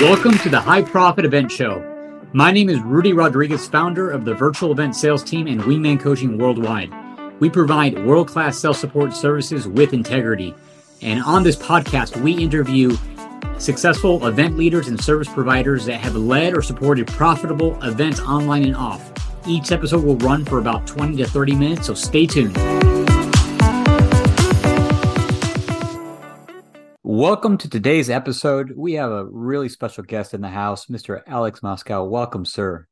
Welcome to the High Profit Event Show. My name is Rudy Rodriguez, founder of the virtual event sales team and Wingman Coaching Worldwide. We provide world class sales support services with integrity. And on this podcast, we interview successful event leaders and service providers that have led or supported profitable events online and off. Each episode will run for about 20 to 30 minutes, so stay tuned. Welcome to today's episode. We have a really special guest in the house, Mr. Alex Moscow. Welcome, sir.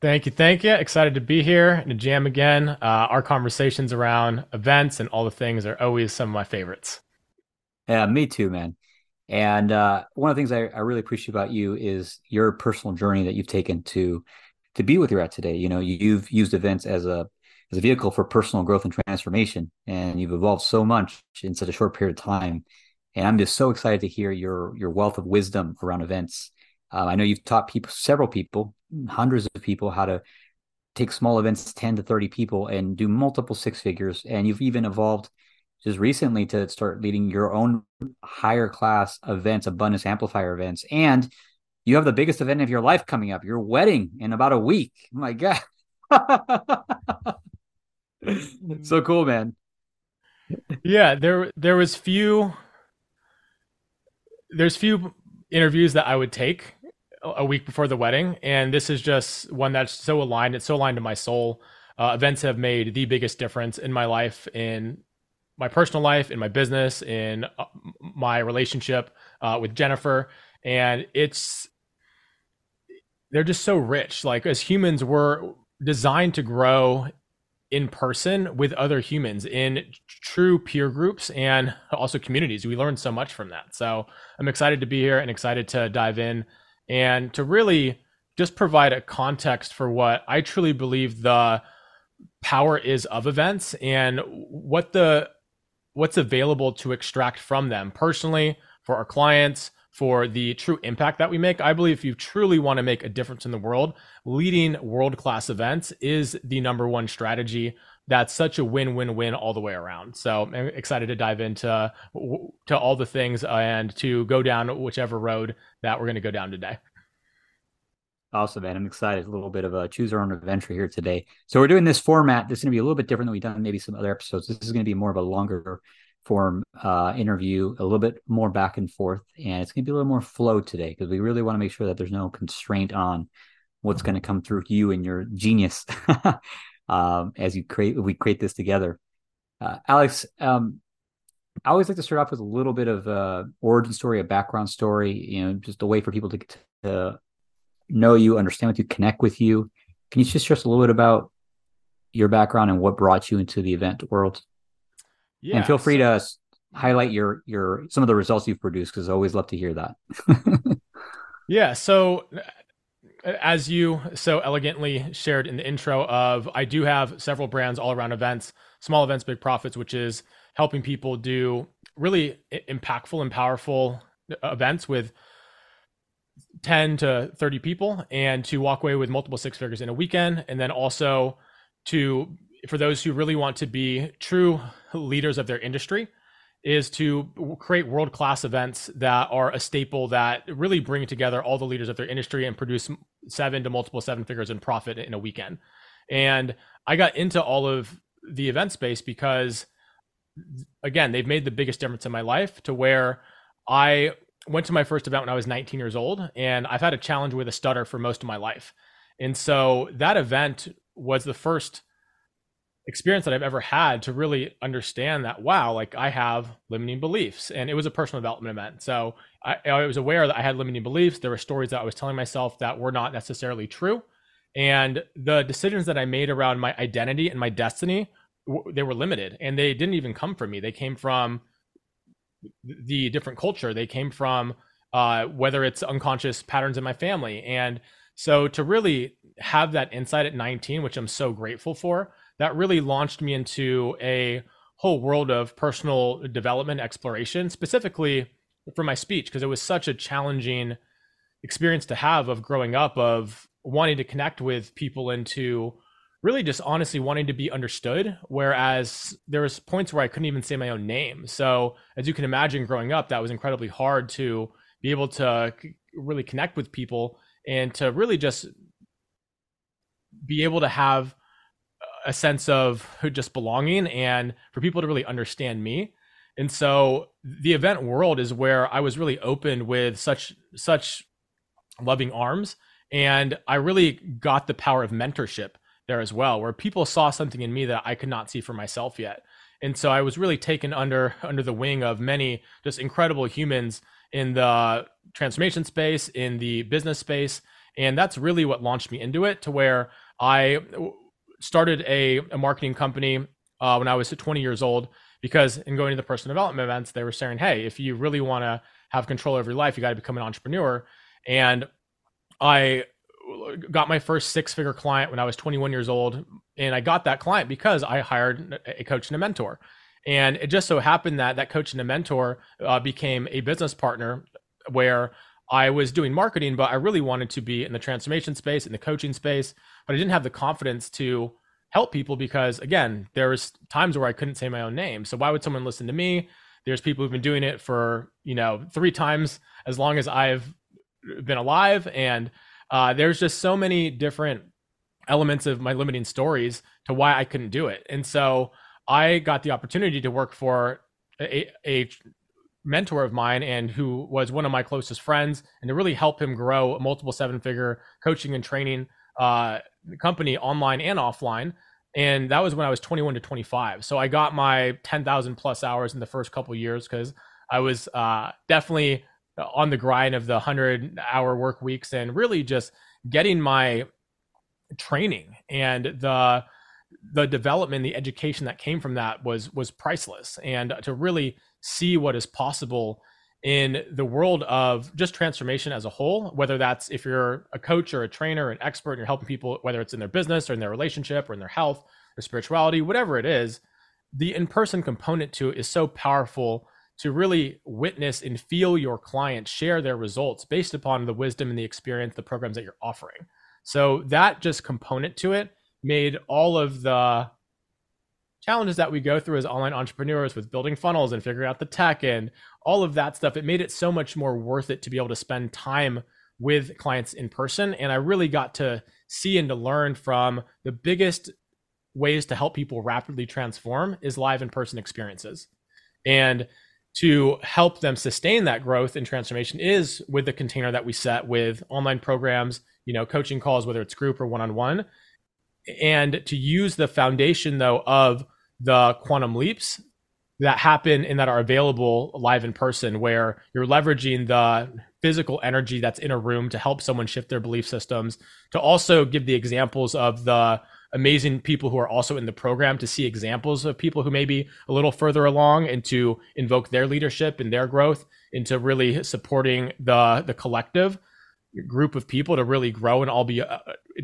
Thank you. Thank you. Excited to be here and to jam again. Uh, our conversations around events and all the things are always some of my favorites. Yeah, me too, man. And uh, one of the things I, I, really appreciate about you is your personal journey that you've taken to to be with you at today. You know, you've used events as a as a vehicle for personal growth and transformation, and you've evolved so much in such a short period of time. And I'm just so excited to hear your your wealth of wisdom around events. Uh, I know you've taught people, several people, hundreds of people, how to take small events, ten to thirty people, and do multiple six figures. And you've even evolved just recently to start leading your own higher class events, abundance amplifier events, and you have the biggest event of your life coming up, your wedding in about a week. Oh my God. so cool, man. Yeah, there there was few there's few interviews that I would take a week before the wedding, and this is just one that's so aligned. It's so aligned to my soul. Uh, events have made the biggest difference in my life in my personal life, in my business, in uh, my relationship uh, with Jennifer, and it's they're just so rich. Like as humans, we're designed to grow in person with other humans in true peer groups and also communities. We learn so much from that. So I'm excited to be here and excited to dive in and to really just provide a context for what I truly believe the power is of events and what the what's available to extract from them personally for our clients for the true impact that we make. I believe if you truly want to make a difference in the world, leading world class events is the number one strategy. That's such a win win win all the way around. So I'm excited to dive into to all the things and to go down whichever road that we're going to go down today. Awesome, man. I'm excited. A little bit of a choose our own adventure here today. So we're doing this format. This is going to be a little bit different than we've done maybe some other episodes. This is going to be more of a longer form uh, interview, a little bit more back and forth, and it's going to be a little more flow today because we really want to make sure that there's no constraint on what's going to come through you and your genius um, as you create we create this together. Uh, Alex, um, I always like to start off with a little bit of a origin story, a background story, you know, just a way for people to, to know you, understand with you, connect with you. Can you just share us a little bit about your background and what brought you into the event world? Yeah, and feel free so, to highlight your your some of the results you've produced because I always love to hear that. yeah. So as you so elegantly shared in the intro of I do have several brands all around events, small events, big profits, which is helping people do really impactful and powerful uh, events with 10 to 30 people and to walk away with multiple six figures in a weekend and then also to for those who really want to be true leaders of their industry is to create world class events that are a staple that really bring together all the leaders of their industry and produce seven to multiple seven figures in profit in a weekend. And I got into all of the event space because, again, they've made the biggest difference in my life to where I went to my first event when I was 19 years old, and I've had a challenge with a stutter for most of my life. And so that event was the first experience that I've ever had to really understand that wow, like I have limiting beliefs, and it was a personal development event. So I, I, was aware that I had limiting beliefs. There were stories that I was telling myself that were not necessarily true, and the decisions that I made around my identity and my destiny they were limited, and they didn't even come from me. They came from the different culture. They came from uh, whether it's unconscious patterns in my family, and so to really have that insight at 19, which I'm so grateful for that really launched me into a whole world of personal development exploration, specifically for my speech, because it was such a challenging experience to have of growing up, of wanting to connect with people and to really just honestly wanting to be understood. Whereas there was points where I couldn't even say my own name. So as you can imagine, growing up, that was incredibly hard to be able to really connect with people and to really just be able to have a sense of just belonging and for people to really understand me. And so the event world is where I was really open with such such loving arms and I really got the power of mentorship there as well where people saw something in me that I could not see for myself yet. And so I was really taken under under the wing of many just incredible humans in the transformation space, in the business space, and that's really what launched me into it to where I started a, a marketing company uh, when I was 20 years old because in going to the personal development events, they were saying, hey, if you really want to have control over your life, you got to become an entrepreneur. And I got my first six figure client when I was 21 years old. And I got that client because I hired a coach and a mentor. And it just so happened that that coach and a mentor uh, became a business partner where I was doing marketing, but I really wanted to be in the transformation space, in the coaching space, but I didn't have the confidence to help people because again, there was times where I couldn't say my own name. So why would someone listen to me? There's people who've been doing it for, you know, three times as long as I've been alive. And uh, there's just so many different elements of my limiting stories to why I couldn't do it. And so I got the opportunity to work for a, a mentor of mine and who was one of my closest friends and to really help him grow a multiple seven figure coaching and training uh, company online and offline. And that was when i was 21 to 25 so i got my 10000 plus hours in the first couple years because i was uh, definitely on the grind of the 100 hour work weeks and really just getting my training and the the development the education that came from that was was priceless and to really see what is possible in the world of just transformation as a whole, whether that's if you're a coach or a trainer, an expert, and you're helping people, whether it's in their business or in their relationship or in their health or spirituality, whatever it is, the in person component to it is so powerful to really witness and feel your clients share their results based upon the wisdom and the experience, the programs that you're offering. So that just component to it made all of the challenges that we go through as online entrepreneurs with building funnels and figuring out the tech and all of that stuff, it made it so much more worth it to be able to spend time with clients in person. And I really got to see and to learn from the biggest ways to help people rapidly transform is live in person experiences. And to help them sustain that growth and transformation is with the container that we set with online programs, you know, coaching calls, whether it's group or one on one. And to use the foundation, though, of the quantum leaps that happen and that are available live in person where you're leveraging the physical energy that's in a room to help someone shift their belief systems to also give the examples of the amazing people who are also in the program to see examples of people who may be a little further along and to invoke their leadership and their growth into really supporting the the collective group of people to really grow and all be uh,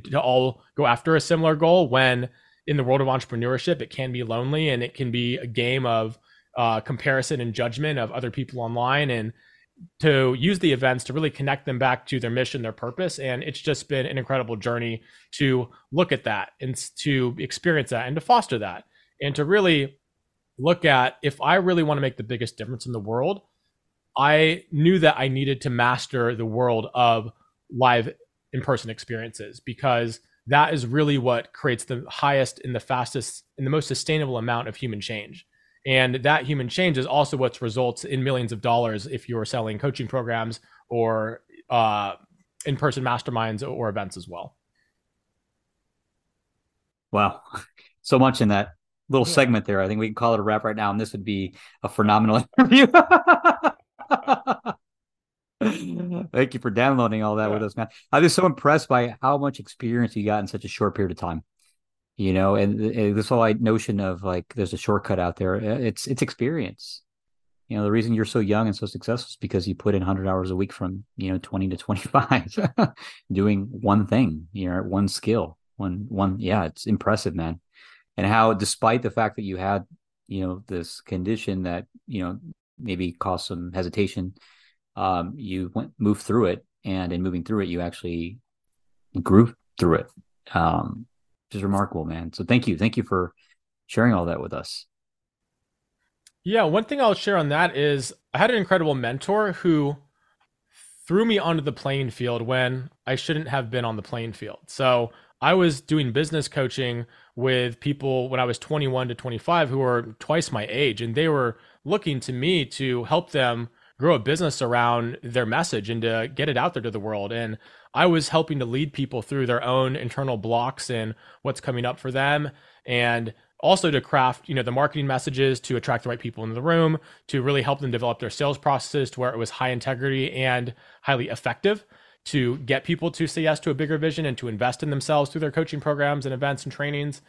to all go after a similar goal when in the world of entrepreneurship, it can be lonely and it can be a game of uh, comparison and judgment of other people online and to use the events to really connect them back to their mission, their purpose. And it's just been an incredible journey to look at that and to experience that and to foster that and to really look at if I really want to make the biggest difference in the world, I knew that I needed to master the world of live in person experiences because that is really what creates the highest and the fastest and the most sustainable amount of human change. And that human change is also what results in millions of dollars if you're selling coaching programs or uh, in person masterminds or events as well. Wow. So much in that little yeah. segment there. I think we can call it a wrap right now. And this would be a phenomenal interview. Thank you for downloading all that yeah. with us, man. I was so impressed by how much experience you got in such a short period of time. You know, and, and this whole notion of like there's a shortcut out there. Uh, it's it's experience. You know, the reason you're so young and so successful is because you put in 100 hours a week from you know 20 to 25, doing one thing. You know, one skill, one one. Yeah, it's impressive, man. And how, despite the fact that you had you know this condition that you know maybe caused some hesitation um, you went moved through it, and in moving through it, you actually grew through it. Um, is remarkable, man. So thank you, thank you for sharing all that with us. Yeah, one thing I'll share on that is I had an incredible mentor who threw me onto the playing field when I shouldn't have been on the playing field. So I was doing business coaching with people when I was 21 to 25 who were twice my age, and they were looking to me to help them grow a business around their message and to get it out there to the world. And I was helping to lead people through their own internal blocks and what's coming up for them. And also to craft you know the marketing messages to attract the right people into the room to really help them develop their sales processes to where it was high integrity and highly effective to get people to say yes to a bigger vision and to invest in themselves through their coaching programs and events and trainings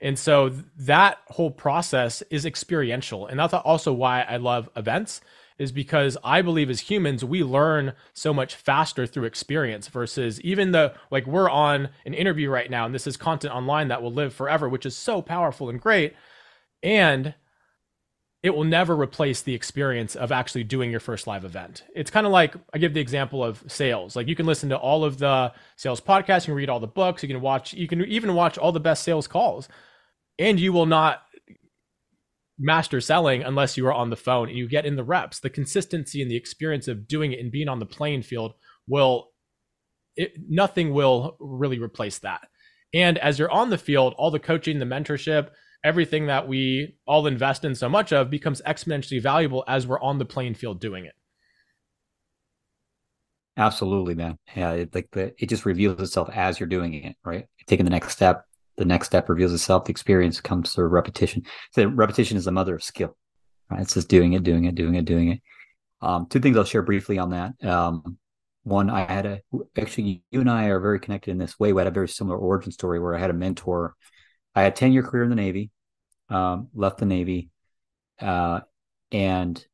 and so that whole process is experiential and that's also why i love events is because I believe as humans, we learn so much faster through experience versus even the like we're on an interview right now and this is content online that will live forever, which is so powerful and great. And it will never replace the experience of actually doing your first live event. It's kind of like I give the example of sales. Like you can listen to all of the sales podcasts, you can read all the books, you can watch, you can even watch all the best sales calls, and you will not master selling unless you are on the phone and you get in the reps. The consistency and the experience of doing it and being on the playing field will it, nothing will really replace that. And as you're on the field, all the coaching, the mentorship, everything that we all invest in so much of becomes exponentially valuable as we're on the playing field doing it. Absolutely, man. Yeah, it, like the, it just reveals itself as you're doing it, right? taking the next step, the next step reveals itself. The experience comes through repetition. So repetition is the mother of skill. Right? It's just doing it, doing it, doing it, doing it. Um, two things I'll share briefly on that. Um, one, I had a actually you and I are very connected in this way. We had a very similar origin story where I had a mentor. I had a 10 year career in the Navy, um, left the Navy, uh, and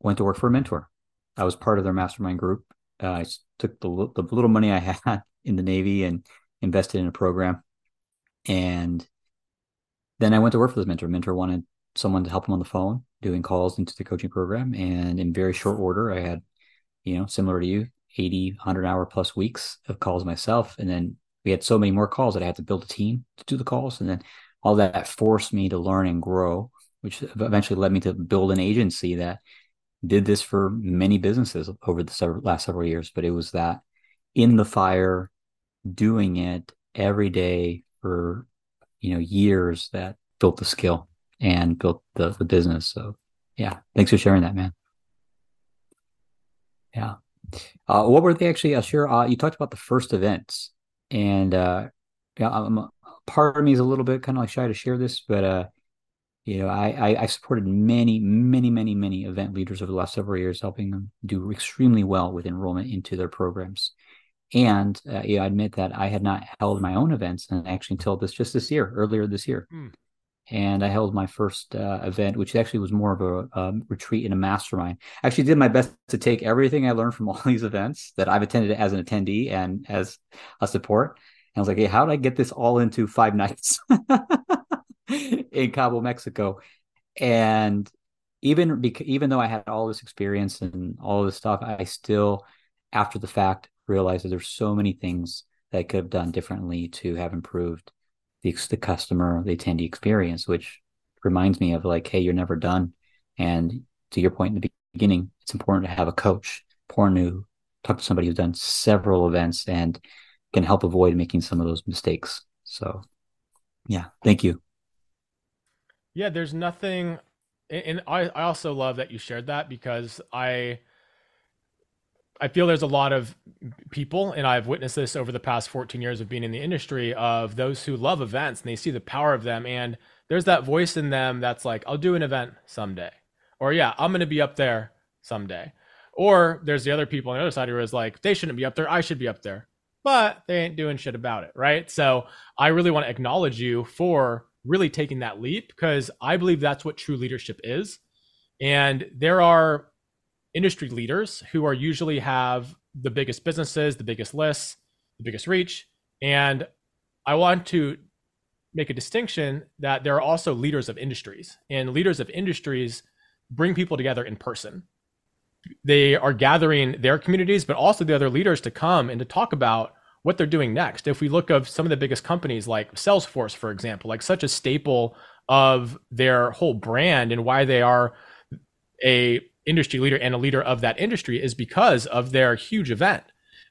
went to work for a mentor. I was part of their mastermind group. Uh, I took the, the little money I had in the Navy and invested in a program. And then I went to work for this mentor. Mentor wanted someone to help him on the phone doing calls into the coaching program. And in very short order, I had, you know, similar to you, 80, 100 hour plus weeks of calls myself. And then we had so many more calls that I had to build a team to do the calls. And then all that forced me to learn and grow, which eventually led me to build an agency that did this for many businesses over the several, last several years. But it was that in the fire, doing it every day for you know years that built the skill and built the, the business. So yeah, thanks for sharing that, man. Yeah. Uh, what were they actually? Uh, sure. Uh, you talked about the first events, and uh, yeah, I'm, part of me is a little bit kind of like shy to share this, but uh, you know, I, I, I supported many, many, many, many event leaders over the last several years, helping them do extremely well with enrollment into their programs. And uh, yeah, I admit that I had not held my own events, and actually until this just this year, earlier this year. Mm. And I held my first uh, event, which actually was more of a um, retreat in a mastermind. I actually did my best to take everything I learned from all these events that I've attended as an attendee and as a support. And I was like, hey, how did I get this all into five nights in Cabo, Mexico? And even even though I had all this experience and all this stuff, I still, after the fact, realize that there's so many things that I could have done differently to have improved the, the customer, the attendee experience, which reminds me of like, hey, you're never done. And to your point in the beginning, it's important to have a coach, important to talk to somebody who's done several events and can help avoid making some of those mistakes. So, yeah, thank you. Yeah, there's nothing, and I, I also love that you shared that because I I feel there's a lot of people, and I've witnessed this over the past 14 years of being in the industry, of those who love events and they see the power of them. And there's that voice in them that's like, I'll do an event someday. Or, yeah, I'm going to be up there someday. Or there's the other people on the other side who is like, they shouldn't be up there. I should be up there. But they ain't doing shit about it. Right. So I really want to acknowledge you for really taking that leap because I believe that's what true leadership is. And there are industry leaders who are usually have the biggest businesses, the biggest lists, the biggest reach. And I want to make a distinction that there are also leaders of industries, and leaders of industries bring people together in person. They are gathering their communities, but also the other leaders to come and to talk about what they're doing next. If we look of some of the biggest companies like Salesforce, for example, like such a staple of their whole brand and why they are a industry leader and a leader of that industry is because of their huge event.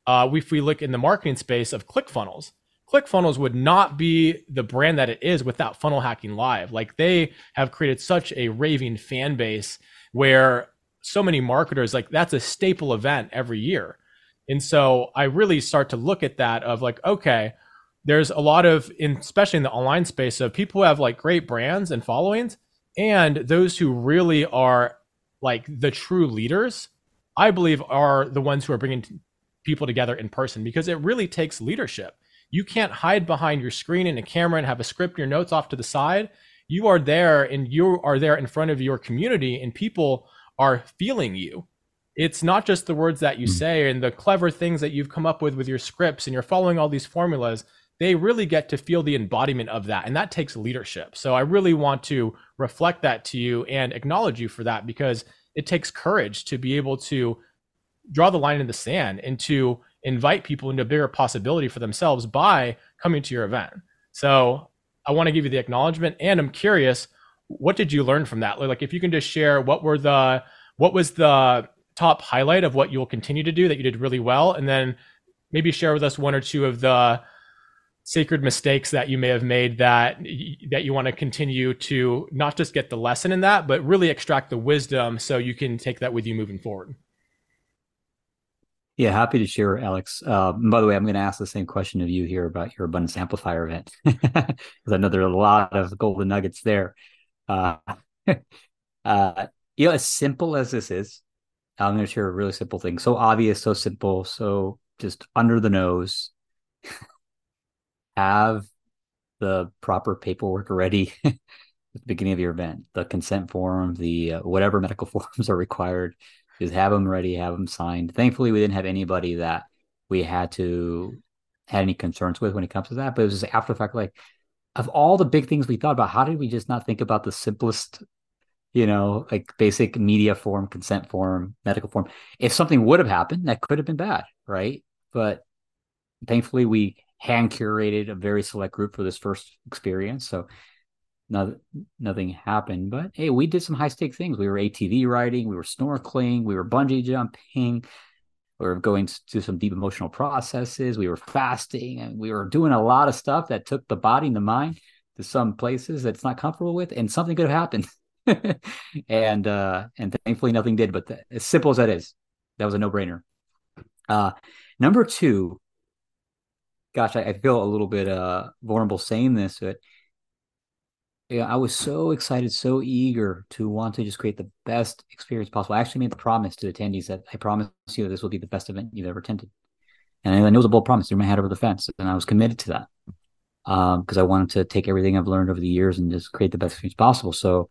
Uh, if we look in the marketing space of ClickFunnels, ClickFunnels would not be the brand that it is without Funnel Hacking Live. Like they have created such a raving fan base where so many marketers like that's a staple event every year. And so I really start to look at that of like, okay, there's a lot of, in, especially in the online space, of people who have like great brands and followings, and those who really are like the true leaders. I believe are the ones who are bringing people together in person because it really takes leadership. You can't hide behind your screen and a camera and have a script, your notes off to the side. You are there and you are there in front of your community, and people are feeling you. It's not just the words that you hmm. say and the clever things that you've come up with with your scripts and you're following all these formulas. They really get to feel the embodiment of that. And that takes leadership. So I really want to reflect that to you and acknowledge you for that because it takes courage to be able to draw the line in the sand and to invite people into a bigger possibility for themselves by coming to your event. So I want to give you the acknowledgement and I'm curious what did you learn from that? Like if you can just share what were the what was the top highlight of what you'll continue to do that you did really well and then maybe share with us one or two of the sacred mistakes that you may have made that that you want to continue to not just get the lesson in that but really extract the wisdom so you can take that with you moving forward yeah happy to share alex uh, by the way i'm going to ask the same question of you here about your abundance amplifier event because i know there are a lot of golden nuggets there uh, uh, you know, as simple as this is, I'm going to share a really simple thing. So obvious, so simple, so just under the nose. Have the proper paperwork ready at the beginning of your event. The consent form, the uh, whatever medical forms are required, just have them ready, have them signed. Thankfully, we didn't have anybody that we had to had any concerns with when it comes to that. But it was just after the fact, like, of all the big things we thought about, how did we just not think about the simplest, you know, like basic media form, consent form, medical form? If something would have happened, that could have been bad, right? But thankfully, we hand curated a very select group for this first experience. So no, nothing happened. But hey, we did some high stake things. We were ATV riding, we were snorkeling, we were bungee jumping, we were going through some deep emotional processes. We were fasting and we were doing a lot of stuff that took the body and the mind to some places that's not comfortable with, and something could have happened. and uh, and thankfully nothing did. But as simple as that is, that was a no brainer. Uh, number two, gosh, I, I, feel a little bit uh, vulnerable saying this, but yeah, I was so excited, so eager to want to just create the best experience possible. I actually made the promise to attendees that I promise you this will be the best event you've ever attended. And I know it was a bold promise, threw my head over the fence, and I was committed to that because um, I wanted to take everything I've learned over the years and just create the best experience possible. So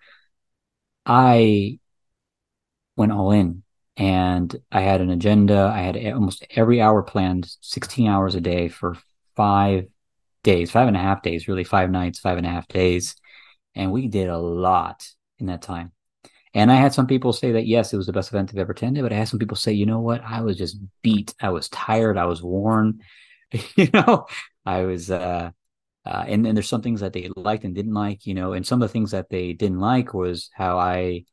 I went all in and I had an agenda. I had almost every hour planned, 16 hours a day for five days, five and a half days, really five nights, five and a half days. And we did a lot in that time. And I had some people say that yes, it was the best event they've ever attended, but I had some people say, you know what, I was just beat, I was tired, I was worn, you know, I was, uh, uh, and then there's some things that they liked and didn't like, you know, and some of the things that they didn't like was how I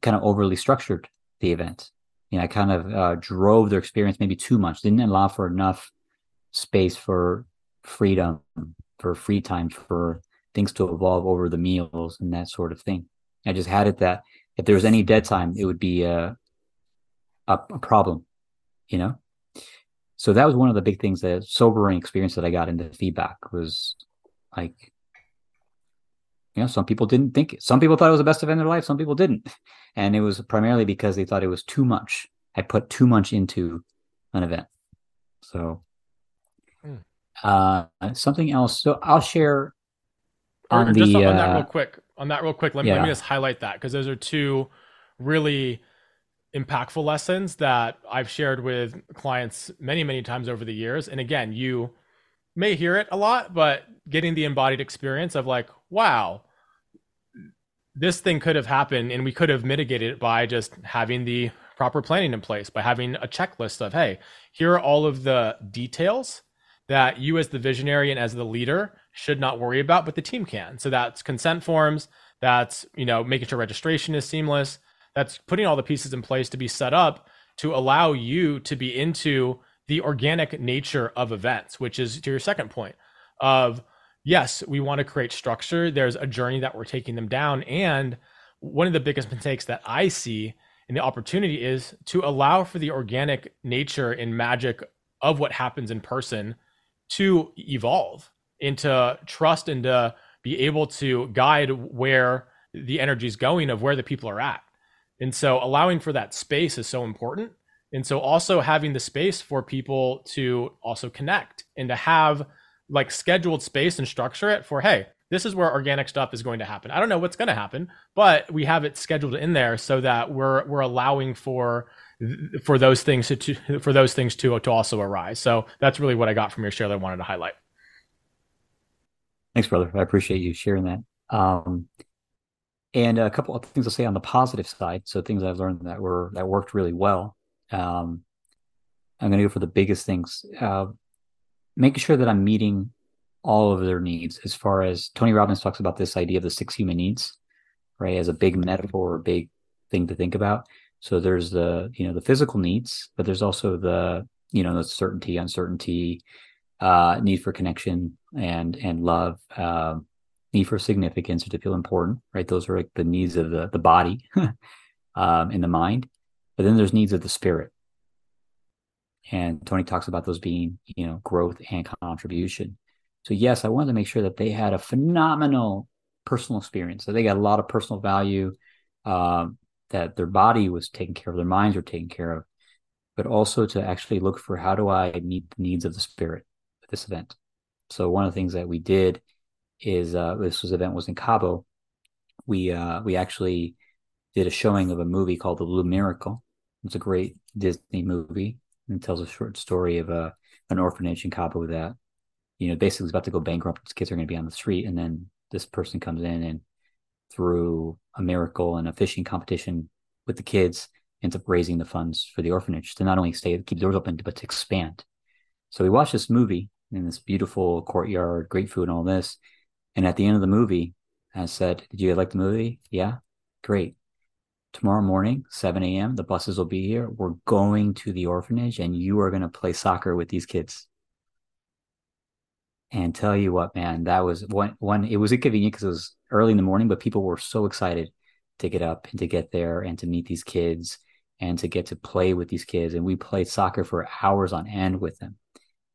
kind of overly structured the event. You know, I kind of uh, drove their experience maybe too much, didn't allow for enough space for freedom, for free time, for things to evolve over the meals and that sort of thing. I just had it that if there was any dead time, it would be a, a, a problem, you know? So that was one of the big things that sobering experience that I got into feedback was like, you know, some people didn't think it. Some people thought it was the best event in their life. Some people didn't. And it was primarily because they thought it was too much. I put too much into an event. So. Uh, something else. So I'll share on or just the, on that uh, real quick, on that real quick, let me, yeah. let me just highlight that because those are two really impactful lessons that I've shared with clients many, many times over the years. And again, you may hear it a lot, but getting the embodied experience of like, wow, this thing could have happened and we could have mitigated it by just having the proper planning in place, by having a checklist of, hey, here are all of the details that you as the visionary and as the leader should not worry about, but the team can. So that's consent forms, that's, you know, making sure registration is seamless, that's putting all the pieces in place to be set up to allow you to be into the organic nature of events, which is to your second point of yes, we want to create structure. There's a journey that we're taking them down. And one of the biggest mistakes that I see in the opportunity is to allow for the organic nature and magic of what happens in person to evolve into trust and to be able to guide where the energy is going of where the people are at. And so allowing for that space is so important. And so also having the space for people to also connect and to have like scheduled space and structure it for, hey, this is where organic stuff is going to happen. I don't know what's going to happen, but we have it scheduled in there so that we're we're allowing for for those things to, for those things to to also arise. So that's really what I got from your share that I wanted to highlight. Thanks, brother. I appreciate you sharing that. Um, and a couple of things I'll say on the positive side. So things I've learned that were that worked really well. Um, I'm going to go for the biggest things. Uh, making sure that I'm meeting all of their needs. As far as Tony Robbins talks about this idea of the six human needs, right, as a big metaphor or big thing to think about. So there's the you know the physical needs, but there's also the you know the certainty, uncertainty, uh, need for connection and and love, uh, need for significance or to feel important. Right, those are like the needs of the the body um, and the mind. But then there's needs of the spirit, and Tony talks about those being you know growth and contribution. So yes, I wanted to make sure that they had a phenomenal personal experience. So they got a lot of personal value. Um, that their body was taken care of, their minds were taken care of, but also to actually look for how do I meet the needs of the spirit at this event. So one of the things that we did is uh, this was event was in Cabo. We uh, we actually did a showing of a movie called The Blue Miracle. It's a great Disney movie and tells a short story of a uh, an orphanage in Cabo that you know basically is about to go bankrupt. Its kids are going to be on the street, and then this person comes in and through a miracle and a fishing competition with the kids ends up raising the funds for the orphanage to not only stay keep the doors open but to expand. So we watched this movie in this beautiful courtyard, great food and all this. And at the end of the movie, I said, Did you like the movie? Yeah, great. Tomorrow morning, 7 a.m., the buses will be here. We're going to the orphanage and you are going to play soccer with these kids. And tell you what, man, that was one one. It was inconvenient because it was early in the morning, but people were so excited to get up and to get there and to meet these kids and to get to play with these kids. And we played soccer for hours on end with them.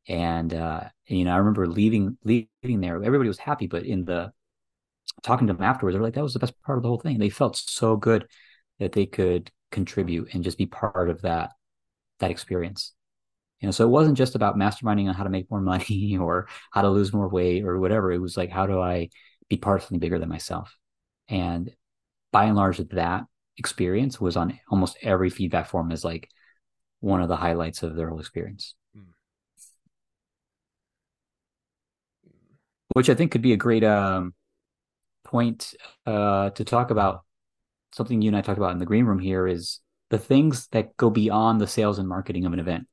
And uh, you know, I remember leaving leaving there. Everybody was happy, but in the talking to them afterwards, they were like, "That was the best part of the whole thing." They felt so good that they could contribute and just be part of that that experience you know so it wasn't just about masterminding on how to make more money or how to lose more weight or whatever. It was like how do i be part of something bigger than myself? And by and large that experience was on almost every feedback form as like one of the highlights of their whole experience. Mm. which i think could be a great um, point uh, to talk about. Something you and i talked about in the green room here is the things that go beyond the sales and marketing of an event,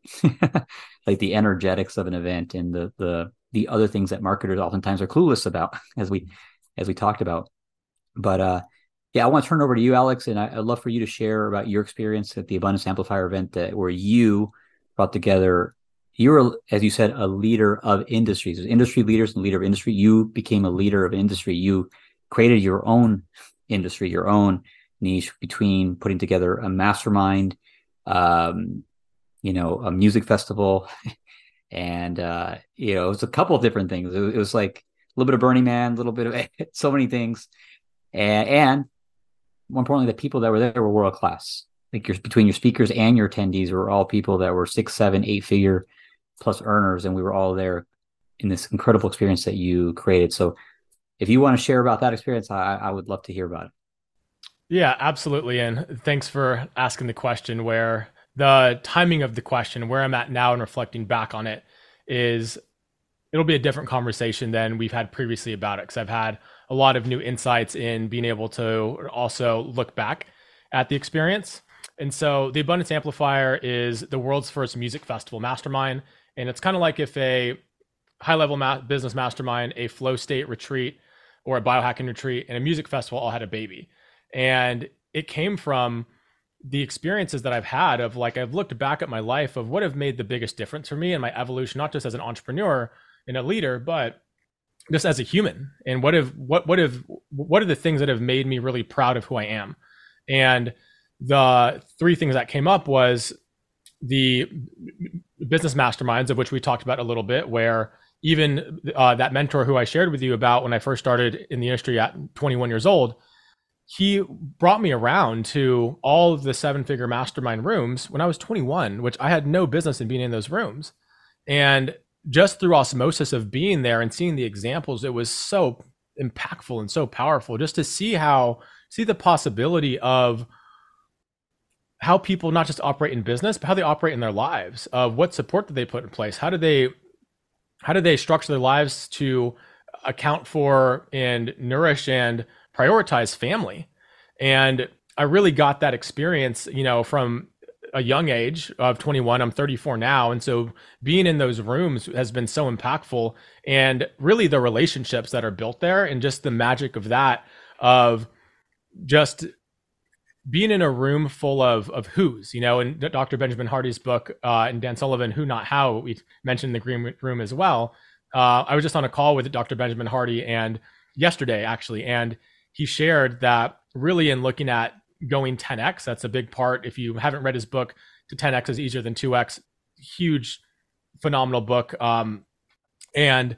like the energetics of an event and the the the other things that marketers oftentimes are clueless about, as we as we talked about. But uh, yeah, I want to turn over to you, Alex, and I, would love for you to share about your experience at the Abundance Amplifier event that where you brought together. You're, as you said, a leader of industries. Industry leaders and leader of industry. You became a leader of industry. You created your own industry, your own niche between putting together a mastermind, um, you know, a music festival, and uh, you know, it was a couple of different things. It, it was like a little bit of Burning Man, a little bit of so many things, and, and more importantly, the people that were there were world class. Like your between your speakers and your attendees were all people that were six, seven, eight figure plus earners, and we were all there in this incredible experience that you created. So, if you want to share about that experience, I, I would love to hear about it. Yeah, absolutely. And thanks for asking the question where the timing of the question, where I'm at now and reflecting back on it is it'll be a different conversation than we've had previously about it. Because I've had a lot of new insights in being able to also look back at the experience. And so the Abundance Amplifier is the world's first music festival mastermind. And it's kind of like if a high level ma- business mastermind, a flow state retreat, or a biohacking retreat, and a music festival all had a baby. And it came from the experiences that I've had of like I've looked back at my life of what have made the biggest difference for me and my evolution, not just as an entrepreneur and a leader, but just as a human. And what have what what have what are the things that have made me really proud of who I am? And the three things that came up was the business masterminds of which we talked about a little bit where even uh, that mentor who I shared with you about when I first started in the industry at 21 years old, he brought me around to all of the seven figure mastermind rooms when I was 21, which I had no business in being in those rooms. And just through osmosis of being there and seeing the examples, it was so impactful and so powerful just to see how, see the possibility of how people not just operate in business, but how they operate in their lives, of what support do they put in place? How do they how do they structure their lives to account for and nourish and prioritize family and i really got that experience you know from a young age of 21 i'm 34 now and so being in those rooms has been so impactful and really the relationships that are built there and just the magic of that of just being in a room full of of who's, you know, in Dr. Benjamin Hardy's book uh, and Dan Sullivan, Who Not How, we mentioned the green room as well. Uh, I was just on a call with Dr. Benjamin Hardy and yesterday actually, and he shared that really in looking at going 10x, that's a big part. If you haven't read his book, to 10x is easier than 2x. Huge, phenomenal book. Um, and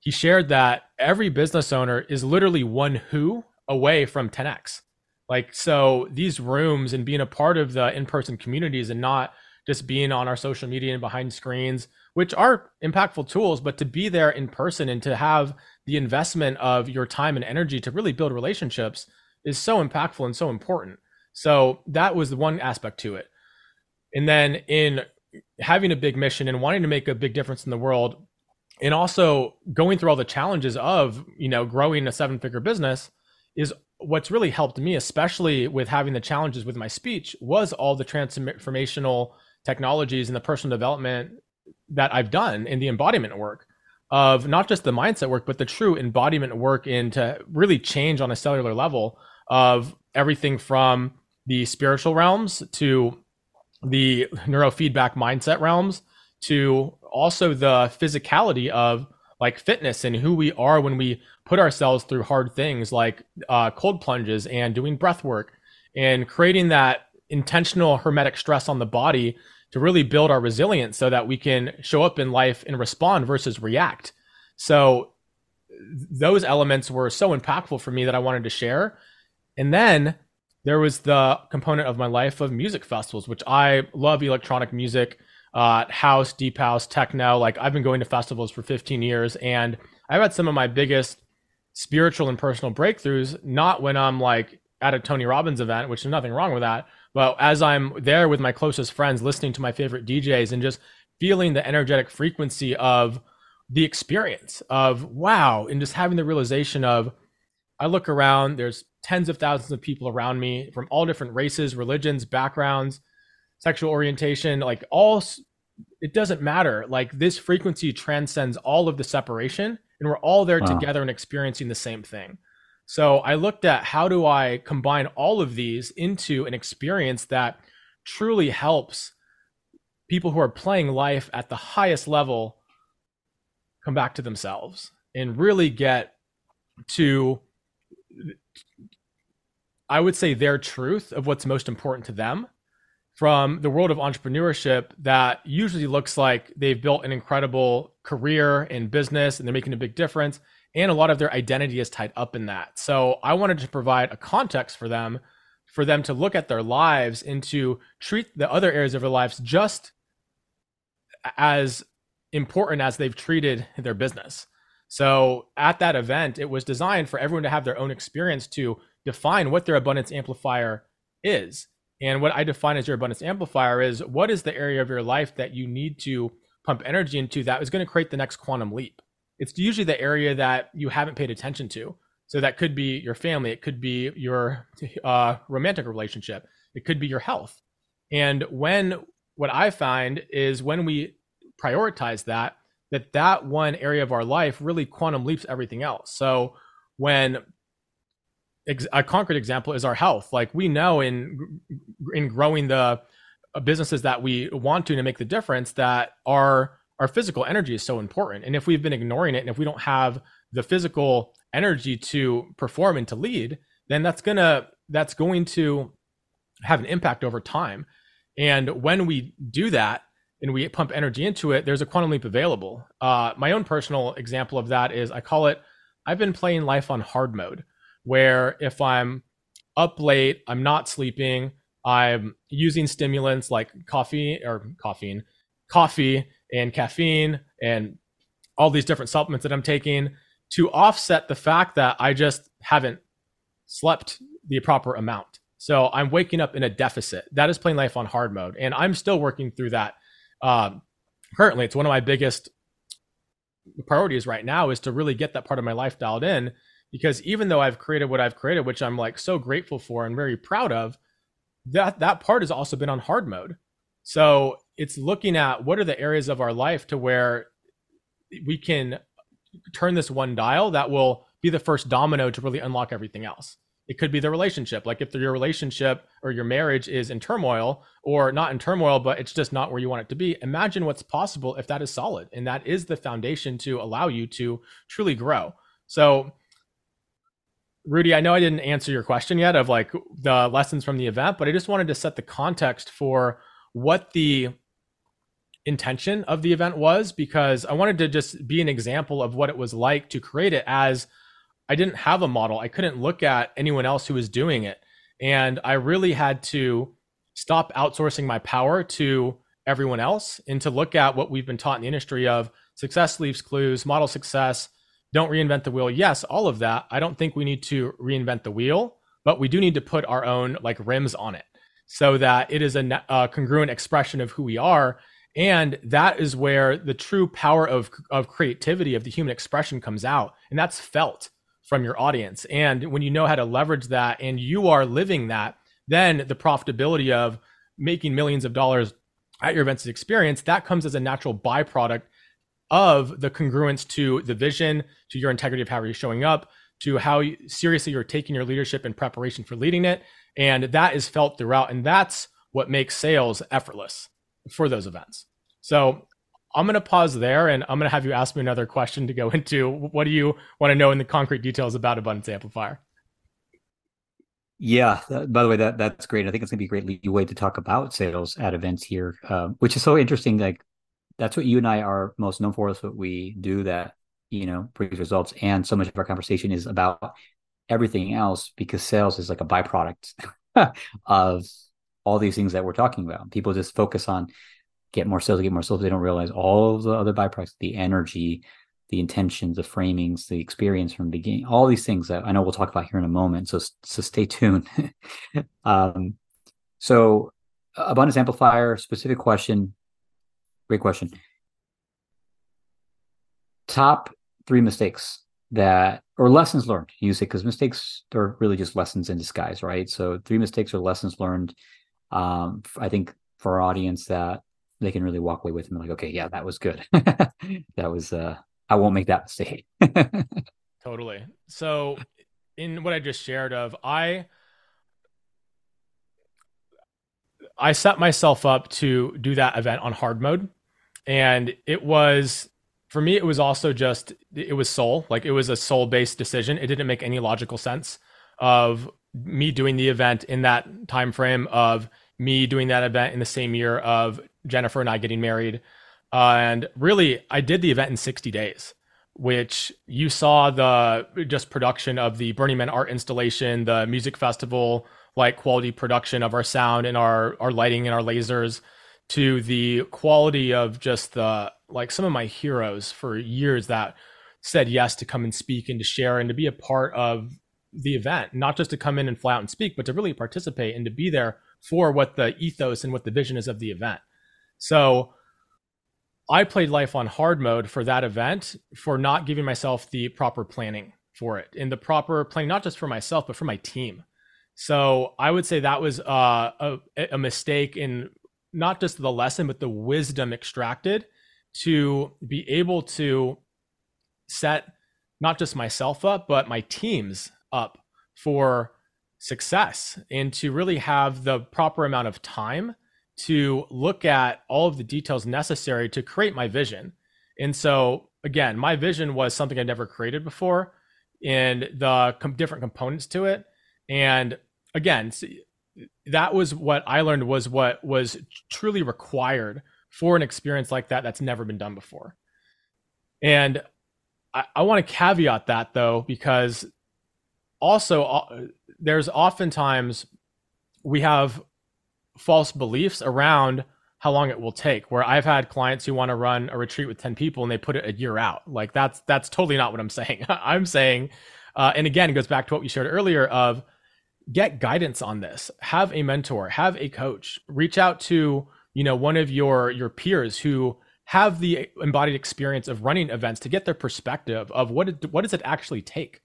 he shared that every business owner is literally one who away from 10x like, so these rooms and being a part of the in person communities and not just being on our social media and behind screens, which are impactful tools, but to be there in person and to have the investment of your time and energy to really build relationships is so impactful and so important. So that was the one aspect to it. And then in having a big mission and wanting to make a big difference in the world and also going through all the challenges of, you know, growing a seven figure business is what's really helped me, especially with having the challenges with my speech, was all the transformational technologies and the personal development that I've done in the embodiment work of not just the mindset work, but the true embodiment work into really change on a cellular level of everything from the spiritual realms to the neurofeedback mindset realms to also the physicality of like fitness and who we are when we put ourselves through hard things like uh, cold plunges and doing breath work and creating that intentional hormetic stress on the body to really build our resilience so that we can show up in life and respond versus react. So those elements were so impactful for me that I wanted to share. And then there was the component of my life of music festivals, which I love electronic music uh, house, deep house, techno. Like I've been going to festivals for 15 years, and I've had some of my biggest spiritual and personal breakthroughs. Not when I'm like at a Tony Robbins event, which is nothing wrong with that, but as I'm there with my closest friends, listening to my favorite DJs, and just feeling the energetic frequency of the experience of wow, and just having the realization of I look around, there's tens of thousands of people around me from all different races, religions, backgrounds sexual orientation, like all it doesn't matter. Like this frequency transcends all of the separation and we're all there wow. together and experiencing the same thing. So I looked at how do I combine all of these into an experience that truly helps people who are playing life at the highest level come back to themselves and really get to I would say their truth of what's most important to them from the world of entrepreneurship that usually looks like they've built an incredible career in business and they're making a big difference and a lot of their identity is tied up in that. So i wanted to provide a context for them for them to look at their lives and to treat the other areas of their lives just as important as they've treated their business. So at that event it was designed for everyone to have their own experience to define what their abundance amplifier is. And what I define as your abundance amplifier is what is the area of your life that you need to pump energy into that is going to create the next quantum leap. It's usually the area that you haven't paid attention to. So that could be your family, it could be your uh, romantic relationship, it could be your health. And when what I find is when we prioritize that, that that one area of our life really quantum leaps everything else. So when a concrete example is our health. Like we know in in growing the uh, businesses that we want to to make the difference that our our physical energy is so important. And if we've been ignoring it and if we don't have the physical energy to perform and to lead, then that's gonna that's going to have an impact over time. And when we do that and we pump energy into it, there's a quantum leap available. Uh, my own personal example of that is I call it I've been playing life on hard mode where if I'm up late, I'm not sleeping, I'm using stimulants like coffee or caffeine, coffee and caffeine and all these different supplements that I'm taking to offset the fact that I just haven't slept the proper amount. So I'm waking up in a deficit. That is playing life on hard mode. And I'm still working through that. Um, currently, it's one of my biggest priorities right now is to really get that part of my life dialed in because even though I've created what I've created, which I'm like so grateful for and very proud of, that that part has also been on hard mode. So it's looking at what are the areas of our life to where we can turn this one dial that will be the first domino to really unlock everything else. It could be the relationship. Like if your relationship or your marriage is in turmoil or not in turmoil, but it's just not where you want it to be. Imagine what's possible if that is solid. And that is the foundation to allow you to truly grow. So Rudy, I know I didn't answer your question yet of like the lessons from the event, but I just wanted to set the context for what the intention of the event was because I wanted to just be an example of what it was like to create it as I didn't have a model. I couldn't look at anyone else who was doing it. And I really had to stop outsourcing my power to everyone else and to look at what we've been taught in the industry of success leaves clues, model success, don't reinvent the wheel. Yes, all of that. I don't think we need to reinvent the wheel, but we do need to put our own like rims on it so that it is a, a uh, congruent expression of who we are. And that is where the true power of, of creativity of the human expression comes out. And that's felt from your audience. And when you know how to leverage that and you are living that, then the profitability of making millions of dollars at your events experience, that comes as a natural byproduct of the congruence to the vision, to your integrity of how you're showing up, to how seriously you're taking your leadership in preparation for leading it. And that is felt throughout. And that's what makes sales effortless for those events. So I'm going to pause there and I'm going to have you ask me another question to go into. What do you want to know in the concrete details about Abundance Amplifier? Yeah. By the way, that that's great. I think it's going to be a great leeway to talk about sales at events here, uh, which is so interesting. Like that's what you and I are most known for. Is what we do that you know brings results, and so much of our conversation is about everything else because sales is like a byproduct of all these things that we're talking about. People just focus on get more sales, get more sales. They don't realize all of the other byproducts, the energy, the intentions, the framings, the experience from the beginning, all these things that I know we'll talk about here in a moment. So, so stay tuned. um, so, abundance amplifier, specific question. Great question. Top three mistakes that, or lessons learned, use it because mistakes are really just lessons in disguise, right? So, three mistakes or lessons learned. Um, I think for our audience that they can really walk away with and like, okay, yeah, that was good. that was, uh, I won't make that mistake. totally. So, in what I just shared, of I, I set myself up to do that event on hard mode and it was for me it was also just it was soul. Like it was a soul based decision. It didn't make any logical sense of me doing the event in that time frame of me doing that event in the same year of jennifer and i getting married. Uh, and really i did the event in 60 days which you saw the just production of the burning man art installation the music festival like quality production of our sound and our our lighting and our lasers to the quality of just the like some of my heroes for years that said yes to come and speak and to share and to be a part of the event, not just to come in and fly out and speak, but to really participate and to be there for what the ethos and what the vision is of the event. So I played life on hard mode for that event for not giving myself the proper planning for it and the proper planning, not just for myself, but for my team. So I would say that was uh, a, a mistake in not just the lesson, but the wisdom extracted to be able to set not just myself up, but my teams up for success and to really have the proper amount of time to look at all of the details necessary to create my vision. And so, again, my vision was something I'd never created before and the com- different components to it. And again, that was what I learned was what was truly required for an experience like that that's never been done before. And I, I want to caveat that though, because also uh, there's oftentimes we have false beliefs around how long it will take where i've had clients who want to run a retreat with 10 people and they put it a year out like that's that's totally not what i'm saying i'm saying uh, and again it goes back to what we shared earlier of get guidance on this. Have a mentor have a coach. Reach out to you know one of your your peers who have the embodied experience of running events to get their perspective of what it, what does it actually take?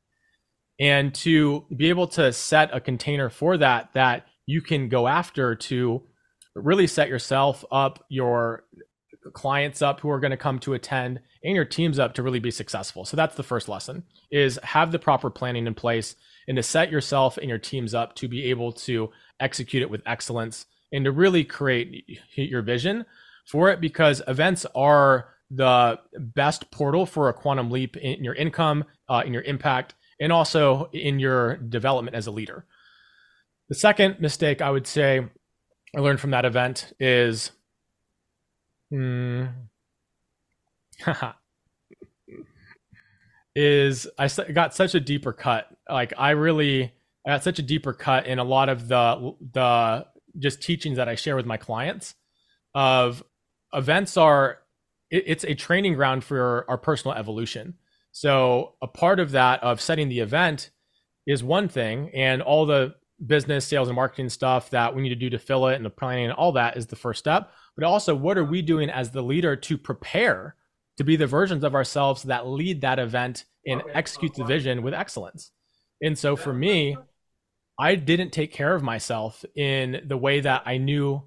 And to be able to set a container for that that you can go after to really set yourself up your clients up who are going to come to attend and your teams up to really be successful. So that's the first lesson is have the proper planning in place and to set yourself and your teams up to be able to execute it with excellence and to really create your vision for it because events are the best portal for a quantum leap in your income uh, in your impact and also in your development as a leader. The second mistake I would say I learned from that event is hmm, is I got such a deeper cut. Like I really I got such a deeper cut in a lot of the the just teachings that I share with my clients of events are it, it's a training ground for our personal evolution. So a part of that of setting the event is one thing, and all the business, sales, and marketing stuff that we need to do to fill it and the planning and all that is the first step. But also, what are we doing as the leader to prepare to be the versions of ourselves that lead that event and execute the vision with excellence? And so for me, I didn't take care of myself in the way that I knew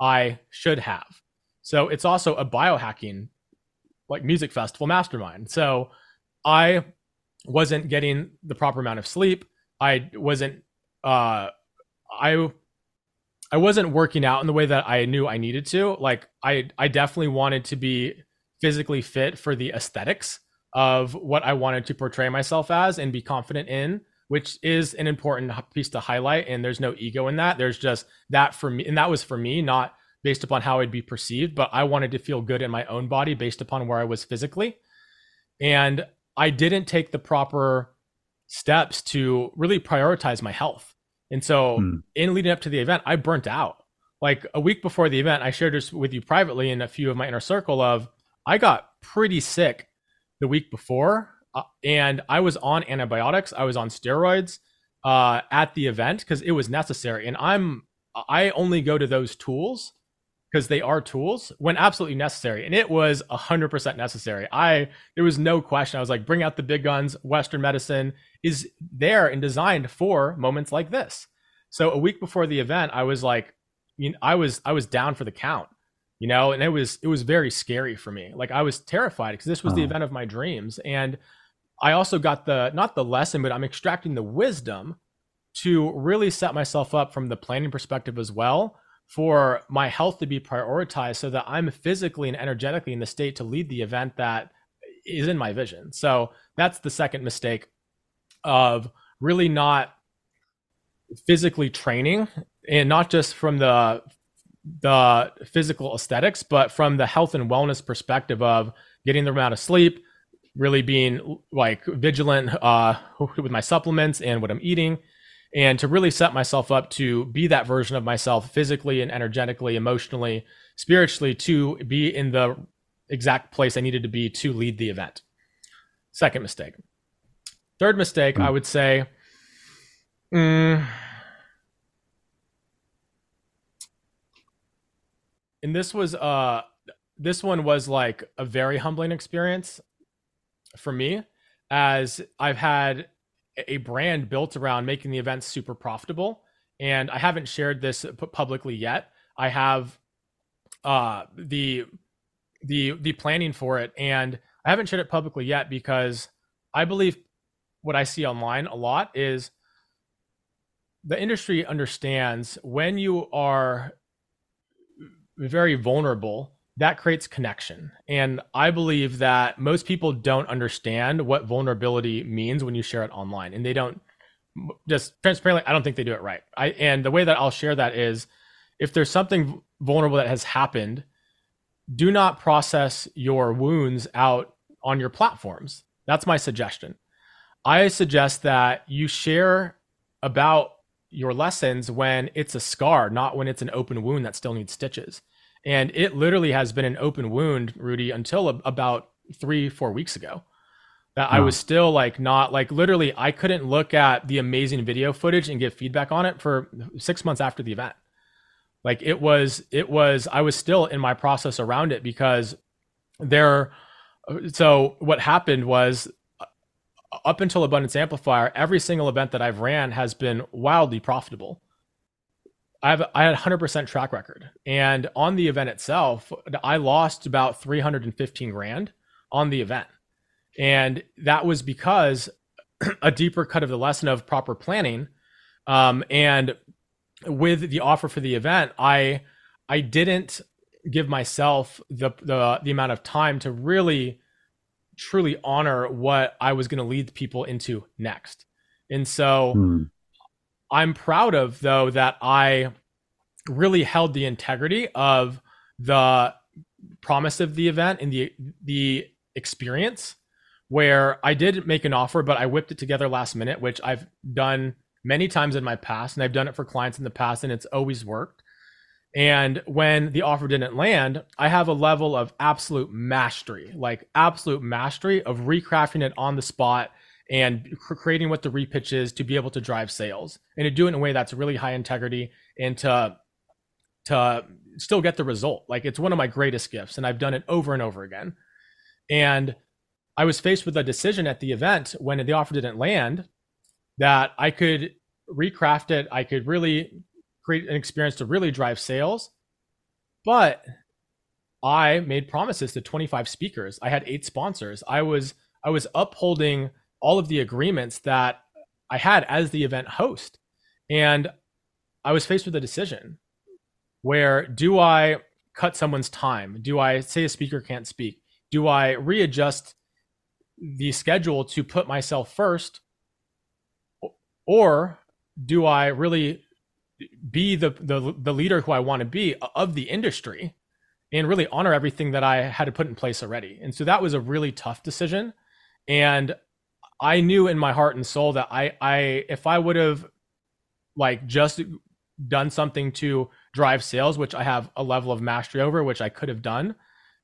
I should have. So it's also a biohacking like music festival mastermind. So I wasn't getting the proper amount of sleep. I wasn't uh I I wasn't working out in the way that I knew I needed to. Like I I definitely wanted to be physically fit for the aesthetics of what I wanted to portray myself as and be confident in, which is an important piece to highlight and there's no ego in that. There's just that for me and that was for me not based upon how I'd be perceived, but I wanted to feel good in my own body based upon where I was physically. And I didn't take the proper steps to really prioritize my health. And so, hmm. in leading up to the event, I burnt out. Like a week before the event, I shared this with you privately in a few of my inner circle of I got pretty sick the week before, uh, and I was on antibiotics. I was on steroids uh, at the event because it was necessary. And I'm I only go to those tools because they are tools when absolutely necessary. And it was 100% necessary. I, there was no question. I was like, bring out the big guns. Western medicine is there and designed for moments like this. So a week before the event, I was like, you know, I was, I was down for the count, you know, and it was, it was very scary for me. Like I was terrified because this was uh-huh. the event of my dreams. And I also got the, not the lesson, but I'm extracting the wisdom to really set myself up from the planning perspective as well for my health to be prioritized so that I'm physically and energetically in the state to lead the event that is in my vision. So that's the second mistake of really not physically training and not just from the the physical aesthetics but from the health and wellness perspective of getting the amount of sleep really being like vigilant uh, with my supplements and what i'm eating and to really set myself up to be that version of myself physically and energetically, emotionally, spiritually, to be in the exact place I needed to be to lead the event. Second mistake. Third mistake. I would say, mm, and this was uh this one was like a very humbling experience for me as I've had a brand built around making the events super profitable. And I haven't shared this publicly yet. I have uh, the the the planning for it and I haven't shared it publicly yet because I believe what I see online a lot is the industry understands when you are very vulnerable that creates connection. And i believe that most people don't understand what vulnerability means when you share it online. And they don't just transparently i don't think they do it right. I and the way that i'll share that is if there's something vulnerable that has happened do not process your wounds out on your platforms. That's my suggestion. I suggest that you share about your lessons when it's a scar, not when it's an open wound that still needs stitches. And it literally has been an open wound, Rudy, until about three, four weeks ago. That I was still like not like literally I couldn't look at the amazing video footage and give feedback on it for six months after the event. Like it was, it was, I was still in my process around it because there. So what happened was uh, up until Abundance Amplifier, every single event that I've ran has been wildly profitable. I have I had 100% track record, and on the event itself, I lost about 315 grand on the event, and that was because a deeper cut of the lesson of proper planning, um, and with the offer for the event, I I didn't give myself the the the amount of time to really truly honor what I was going to lead people into next. And so hmm. I'm proud of though that I really held the integrity of the promise of the event and the the experience where I did make an offer but I whipped it together last minute which I've done many times in my past and I've done it for clients in the past and it's always worked. And when the offer didn't land, I have a level of absolute mastery, like absolute mastery of recrafting it on the spot and creating what the repitch is to be able to drive sales and to do it in a way that's really high integrity and to to still get the result. Like it's one of my greatest gifts and I've done it over and over again. And I was faced with a decision at the event when the offer didn't land that I could recraft it. I could really create an experience to really drive sales. But I made promises to 25 speakers. I had eight sponsors. I was I was upholding all of the agreements that I had as the event host. And I was faced with a decision where do I cut someone's time? Do I say a speaker can't speak? Do I readjust the schedule to put myself first? Or do I really be the the the leader who I want to be of the industry and really honor everything that I had to put in place already. And so that was a really tough decision and I knew in my heart and soul that I I if I would have like just done something to drive sales, which I have a level of mastery over, which I could have done,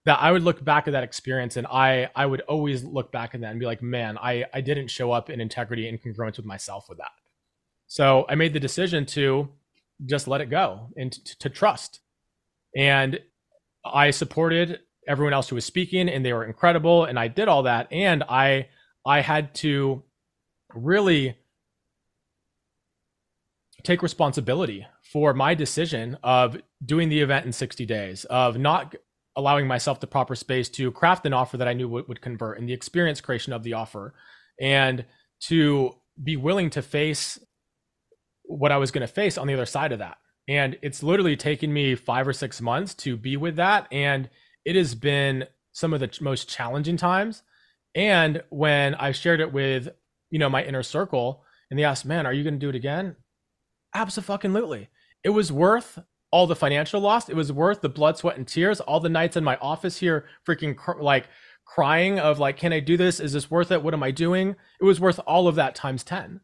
that I would look back at that experience and I I would always look back at that and be like, man, I I didn't show up in integrity and congruence with myself with that. So I made the decision to just let it go and t- to trust. And I supported everyone else who was speaking and they were incredible and I did all that and I I had to really take responsibility for my decision of doing the event in 60 days of not allowing myself the proper space to craft an offer that I knew would, would convert and the experience creation of the offer and to be willing to face what I was going to face on the other side of that. And it's literally taken me five or six months to be with that. And it has been some of the most challenging times. And when I shared it with, you know, my inner circle and they asked, man, are you going to do it again? Absolutely. It was worth all the financial loss. It was worth the blood, sweat, and tears. All the nights in my office here, freaking cr- like crying of like, can I do this? Is this worth it? What am I doing? It was worth all of that times 10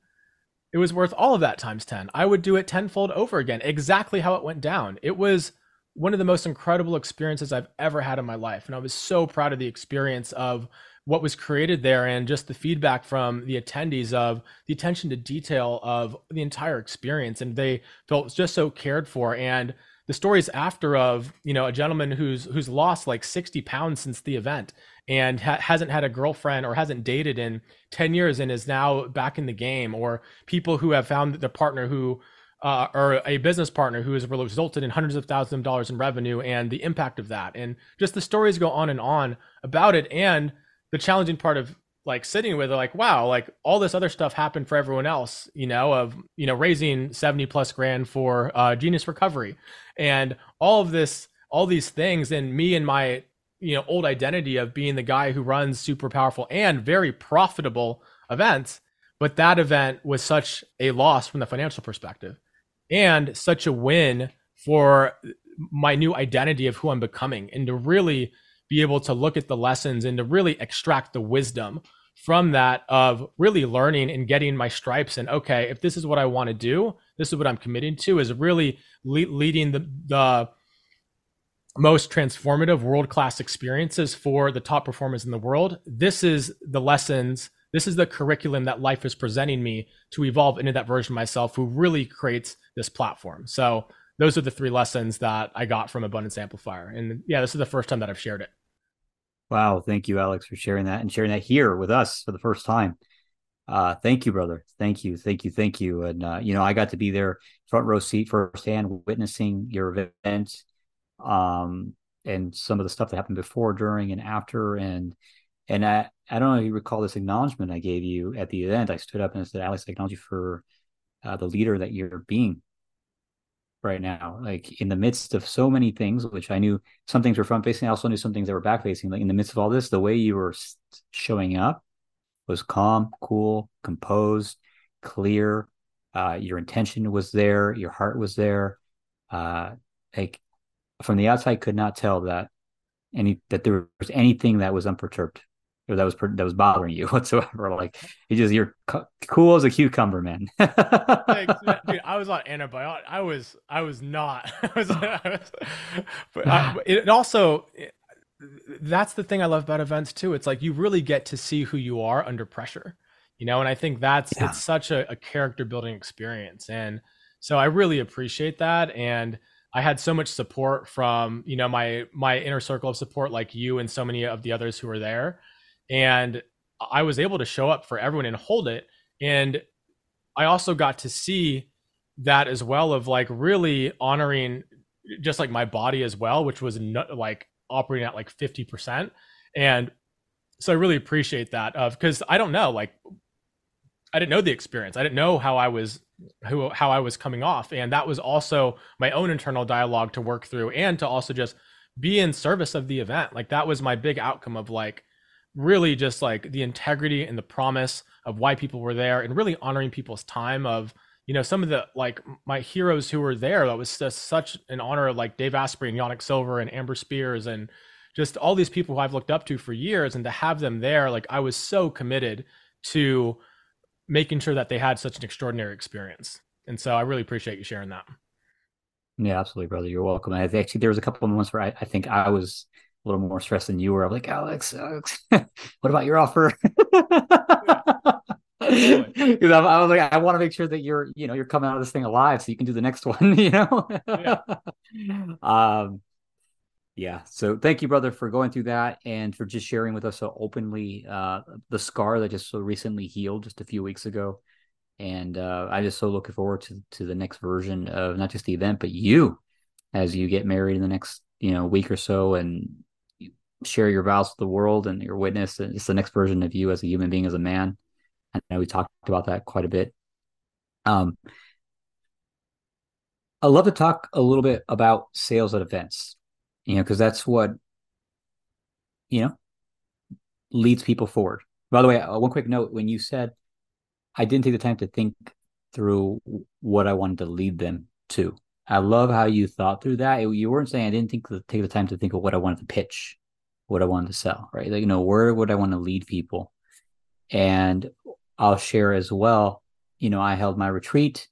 it was worth all of that times 10. I would do it tenfold over again, exactly how it went down. It was one of the most incredible experiences I've ever had in my life. And I was so proud of the experience of what was created there and just the feedback from the attendees of the attention to detail of the entire experience. And they felt just so cared for. And the stories after of, you know, a gentleman who's who's lost like 60 pounds since the event and ha- hasn't had a girlfriend or hasn't dated in 10 years and is now back in the game or people who have found the partner who uh, or a business partner who has resulted in hundreds of thousands of dollars in revenue and the impact of that and just the stories go on and on about it and the challenging part of like sitting with it like wow like all this other stuff happened for everyone else you know of you know raising 70 plus grand for uh, genius recovery. And all of this all these things and me and my you know old identity of being the guy who runs super powerful and very profitable events but that event was such a loss from the financial perspective and such a win for my new identity of who I'm becoming and to really be able to look at the lessons and to really extract the wisdom from that of really learning and getting my stripes and okay if this is what i want to do this is what i'm committing to is really le- leading the the most transformative world class experiences for the top performers in the world. This is the lessons this is the curriculum that life is presenting me to evolve into that version of myself who really creates this platform. So those are the three lessons that i got from abundance amplifier and yeah this is the first time that i've shared it Wow, thank you, Alex, for sharing that and sharing that here with us for the first time. Uh, thank you, brother. Thank you, thank you, thank you. And uh, you know, I got to be there, front row seat, firsthand, witnessing your event, um, and some of the stuff that happened before, during, and after. And and I, I don't know if you recall this acknowledgement I gave you at the event. I stood up and I said, Alex, I acknowledge you for uh, the leader that you're being right now like in the midst of so many things which i knew some things were front facing i also knew some things that were back facing like in the midst of all this the way you were showing up was calm cool composed clear uh, your intention was there your heart was there uh, like from the outside could not tell that any that there was anything that was unperturbed or that was that was bothering you whatsoever. Like it just you're cool as a cucumber, man. Thanks, man. Dude, I was on antibiotic. I was I was not. I was, I was, but I, uh, it also it, that's the thing I love about events too. It's like you really get to see who you are under pressure, you know. And I think that's yeah. it's such a, a character building experience, and so I really appreciate that. And I had so much support from you know my my inner circle of support, like you and so many of the others who were there and I was able to show up for everyone and hold it. And I also got to see that as well of like really honoring just like my body as well, which was not, like operating at like 50%. And so I really appreciate that of because I don't know, like I didn't know the experience. I didn't know how I was who how I was coming off. And that was also my own internal dialogue to work through and to also just be in service of the event. Like that was my big outcome of like really just like the integrity and the promise of why people were there and really honoring people's time of you know some of the like my heroes who were there that was just such an honor like dave asprey and yanik silver and amber spears and just all these people who i've looked up to for years and to have them there like i was so committed to making sure that they had such an extraordinary experience. And so i really appreciate you sharing that. Yeah absolutely brother. You're welcome. I actually there was a couple of moments where I, I think i was a little more stressed than you were. I'm like, Alex, Alex what about your offer? Because I, I was like, I want to make sure that you're, you know, you're coming out of this thing alive, so you can do the next one. You know. yeah. Um. Yeah. So thank you, brother, for going through that and for just sharing with us so openly uh, the scar that just so recently healed just a few weeks ago. And uh, I just so looking forward to to the next version of not just the event, but you as you get married in the next you know week or so and share your vows with the world and your witness. It's the next version of you as a human being, as a man. I know we talked about that quite a bit. Um, I love to talk a little bit about sales at events, you know, because that's what you know leads people forward. By the way, uh, one quick note: when you said I didn't take the time to think through what I wanted to lead them to, I love how you thought through that. You weren't saying I didn't think take the time to think of what I wanted to pitch what I wanted to sell, right? Like, you know, where would I want to lead people? And I'll share as well, you know, I held my retreat.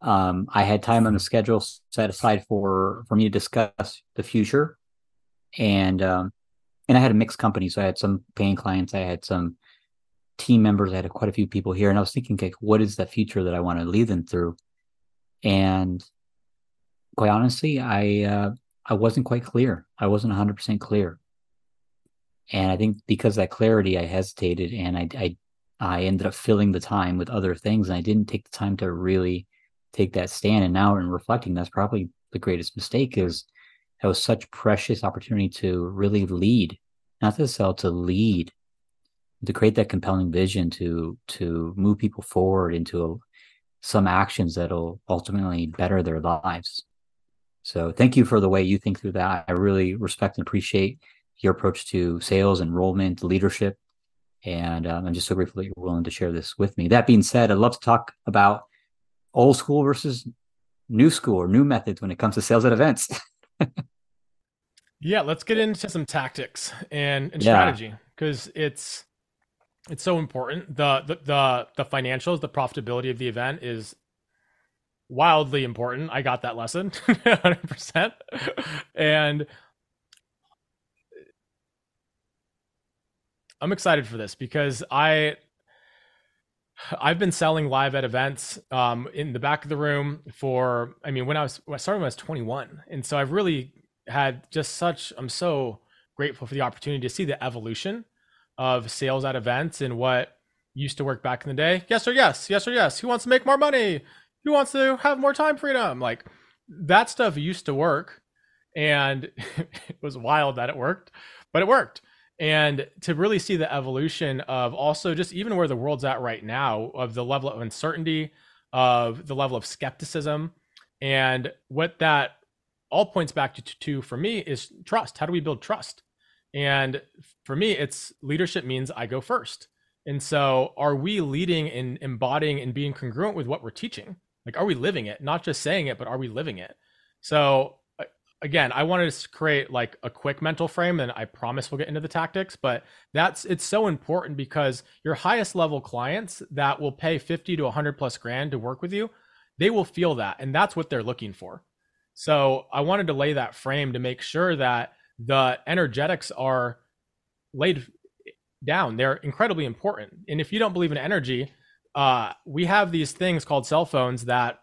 Um, I had time on the schedule set aside for for me to discuss the future. And um, and I had a mixed company. So I had some paying clients, I had some team members, I had quite a few people here. And I was thinking, like, what is the future that I want to lead them through? And quite honestly, I uh, I wasn't quite clear. I wasn't 100% clear and I think because that clarity, I hesitated and I, I, I ended up filling the time with other things, and I didn't take the time to really take that stand. And now in reflecting, that's probably the greatest mistake is that was such precious opportunity to really lead, not to sell, to lead, to create that compelling vision to to move people forward into some actions that'll ultimately better their lives. So thank you for the way you think through that. I really respect and appreciate your approach to sales, enrollment, leadership. And um, I'm just so grateful that you're willing to share this with me. That being said, I'd love to talk about old school versus new school or new methods when it comes to sales at events. yeah, let's get into some tactics and, and yeah. strategy because it's it's so important. The, the the the financials, the profitability of the event is wildly important. I got that lesson 100%. and I'm excited for this because I I've been selling live at events um, in the back of the room for I mean when I was when I started when I was 21 and so I've really had just such I'm so grateful for the opportunity to see the evolution of sales at events and what used to work back in the day. Yes or yes, yes or yes. Who wants to make more money? Who wants to have more time freedom? Like that stuff used to work and it was wild that it worked, but it worked and to really see the evolution of also just even where the world's at right now of the level of uncertainty of the level of skepticism. And what that all points back to, to for me is trust. How do we build trust? And for me it's leadership means i go first. And so are we leading and embodying and being congruent with what we're teaching? Like are we living it? Not just saying it but are we living it? So again, I wanted to create like a quick mental frame, and I promise we'll get into the tactics. But that's it's so important because your highest level clients that will pay 50 to 100 plus grand to work with you, they will feel that, and that's what they're looking for. So I wanted to lay that frame to make sure that the energetics are laid down. They're incredibly important. And if you don't believe in energy, uh, we have these things called cell phones that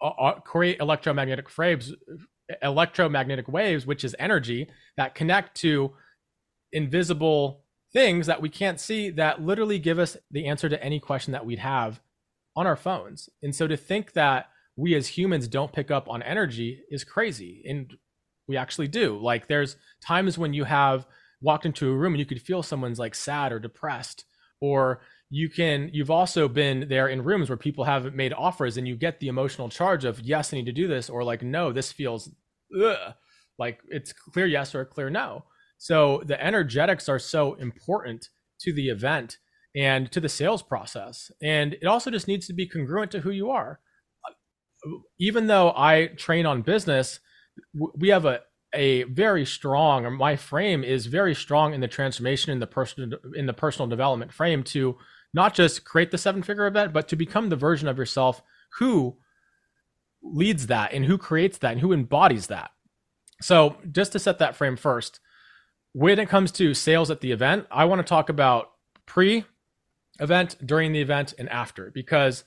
uh, uh create electromagnetic frames electromagnetic waves, which is energy that connect to invisible things that we can't see that literally give us the answer to any question that we'd have on our phones. And so to think that we as humans don't pick up on energy is crazy. And we actually do. Like there's times when you have walked into a room and you could feel someone's like sad or depressed or you can you've also been there in rooms where people have made offers and you get the emotional charge of yes i need to do this or like no this feels ugh. like it's clear yes or clear no. So the energetics are so important to the event and to the sales process. And it also just needs to be congruent to who you are. Even though i train on business we have a a very strong or my frame is very strong in the transformation in the personal in the personal development frame to not just create the seven figure event, but to become the version of yourself who leads that and who creates that and who embodies that. So, just to set that frame first, when it comes to sales at the event, I want to talk about pre event, during the event, and after because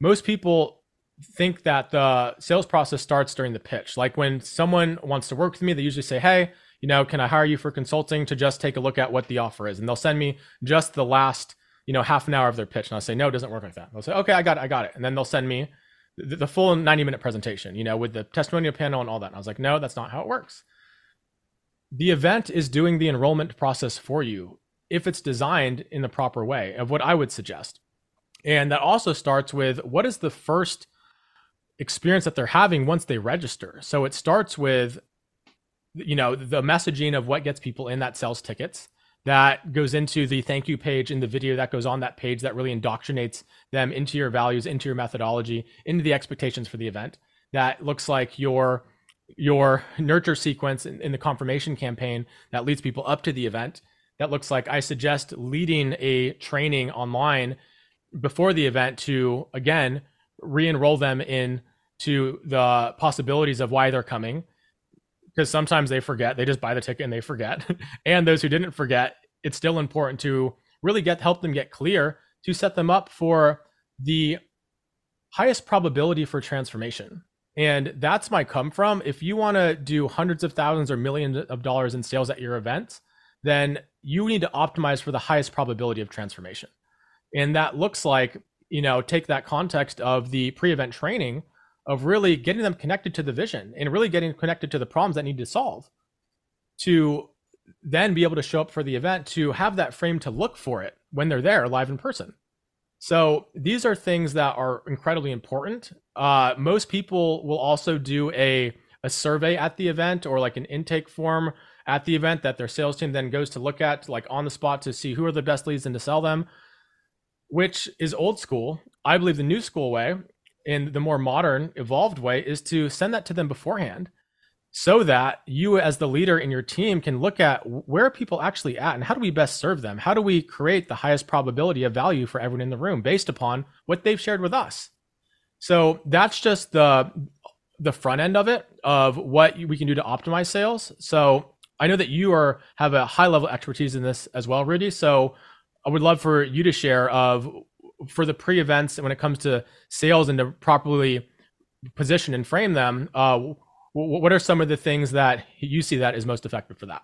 most people think that the sales process starts during the pitch. Like when someone wants to work with me, they usually say, Hey, you know, can I hire you for consulting to just take a look at what the offer is? And they'll send me just the last you know, half an hour of their pitch. And I'll say, no, it doesn't work like that. They'll say, okay, I got it, I got it. And then they'll send me the, the full 90 minute presentation, you know, with the testimonial panel and all that. And I was like, no, that's not how it works. The event is doing the enrollment process for you if it's designed in the proper way of what I would suggest. And that also starts with what is the first experience that they're having once they register. So it starts with, you know, the messaging of what gets people in that sells tickets that goes into the thank you page in the video that goes on that page that really indoctrinates them into your values, into your methodology, into the expectations for the event. That looks like your your nurture sequence in, in the confirmation campaign that leads people up to the event. That looks like I suggest leading a training online before the event to again re-enroll them in to the possibilities of why they're coming because sometimes they forget they just buy the ticket and they forget. And those who didn't forget it's still important to really get help them get clear to set them up for the highest probability for transformation. And that's my come from. If you want to do hundreds of thousands or millions of dollars in sales at your event then you need to optimize for the highest probability of transformation. And that looks like you know take that context of the pre-event training of really getting them connected to the vision and really getting connected to the problems that need to solve to then be able to show up for the event to have that frame to look for it when they're there live in person. So these are things that are incredibly important. Uh, most people will also do a a survey at the event or like an intake form at the event that their sales team then goes to look at like on the spot to see who are the best leads and to sell them, which is old school. I believe the new school way in the more modern, evolved way is to send that to them beforehand so that you as the leader in your team can look at where people actually at and how do we best serve them? How do we create the highest probability of value for everyone in the room based upon what they've shared with us? So that's just the the front end of it of what we can do to optimize sales. So i know that you are have a high level expertise in this as well rudy. So i would love for you to share of for the pre-events when it comes to sales and to properly position and frame them uh, what are some of the things that you see that is most effective for that?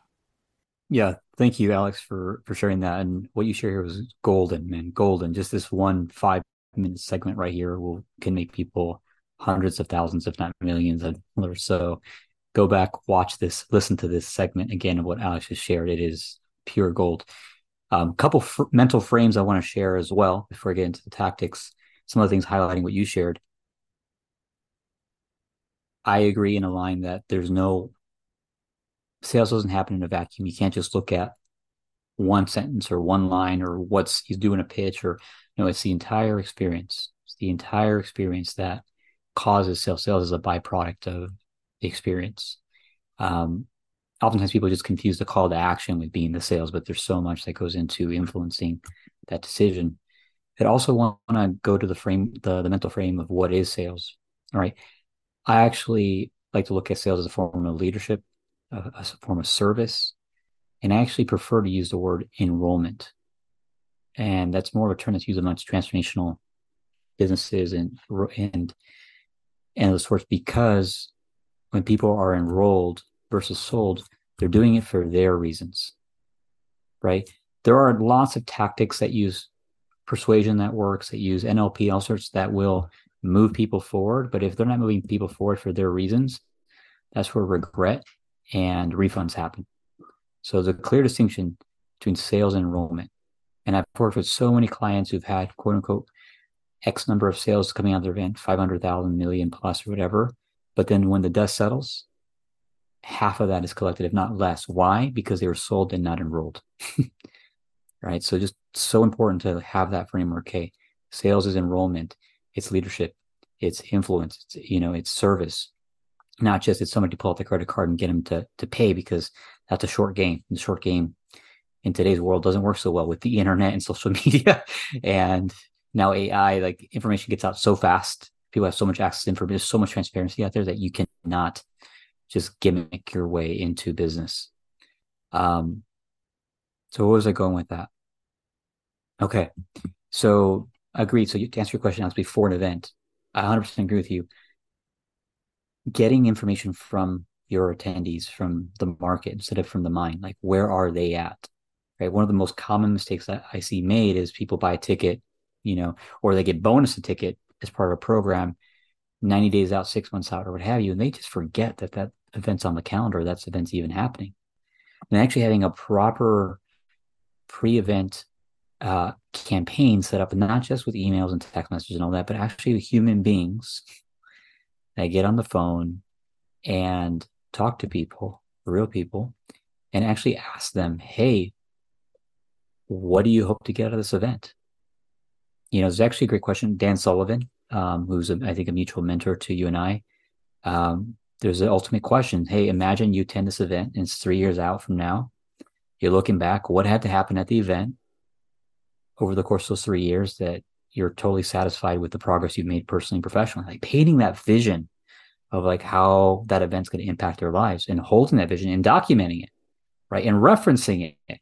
Yeah thank you alex for for sharing that. And what you share here was golden man golden. Just this one five minute segment right here will can make people hundreds of thousands if not millions of dollars so. Go back watch this listen to this segment again of what alex has shared. It is pure gold a um, couple f- mental frames I want to share as well before I get into the tactics. Some of the things highlighting what you shared. I agree and align that there's no sales doesn't happen in a vacuum. You can't just look at one sentence or one line or what's he's doing a pitch or you know it's the entire experience. It's the entire experience that causes sales. Sales is a byproduct of the experience. Um, oftentimes people just confuse the call to action with being the sales, but there's so much that goes into influencing that decision. I also want to go to the frame, the, the mental frame of what is sales. All right. I actually like to look at sales as a form of leadership, a, a form of service, and I actually prefer to use the word enrollment. And that's more of a term that's used amongst transformational businesses and and and those sorts because when people are enrolled, versus sold, they're doing it for their reasons, right? There are lots of tactics that use persuasion that works, that use NLP, all sorts that will move people forward. But if they're not moving people forward for their reasons, that's where regret and refunds happen. So there's a clear distinction between sales and enrollment. And I've worked with so many clients who've had quote unquote X number of sales coming out of their event, 500,000 million plus or whatever. But then when the dust settles, half of that is collected, if not less. Why? Because they were sold and not enrolled. right. So just so important to have that framework. Okay. Sales is enrollment, it's leadership, it's influence, it's, you know, it's service. Not just it's somebody to pull out the credit card and get them to to pay because that's a short game. The short game in today's world doesn't work so well with the internet and social media and now AI, like information gets out so fast. People have so much access to information. So much transparency out there that you cannot just gimmick your way into business. Um, so where was I going with that? Okay. So agreed. So to answer your question, as before an event, I 100% agree with you. Getting information from your attendees from the market instead of from the mind, like where are they at? Right. One of the most common mistakes that I see made is people buy a ticket, you know, or they get bonus a ticket as part of a program 90 days out, six months out, or what have you. And they just forget that that events on the calendar, that's events even happening. And actually having a proper pre-event uh, campaign set up, not just with emails and text messages and all that, but actually human beings that get on the phone and talk to people, real people, and actually ask them, hey, what do you hope to get out of this event? You know, it's actually a great question. Dan Sullivan, um, who's a, I think a mutual mentor to you and I, um, there's an ultimate question. Hey, imagine you attend this event and it's three years out from now. You're looking back, what had to happen at the event over the course of those three years that you're totally satisfied with the progress you've made personally and professionally? Like painting that vision of like how that event's going to impact their lives and holding that vision and documenting it, right? And referencing it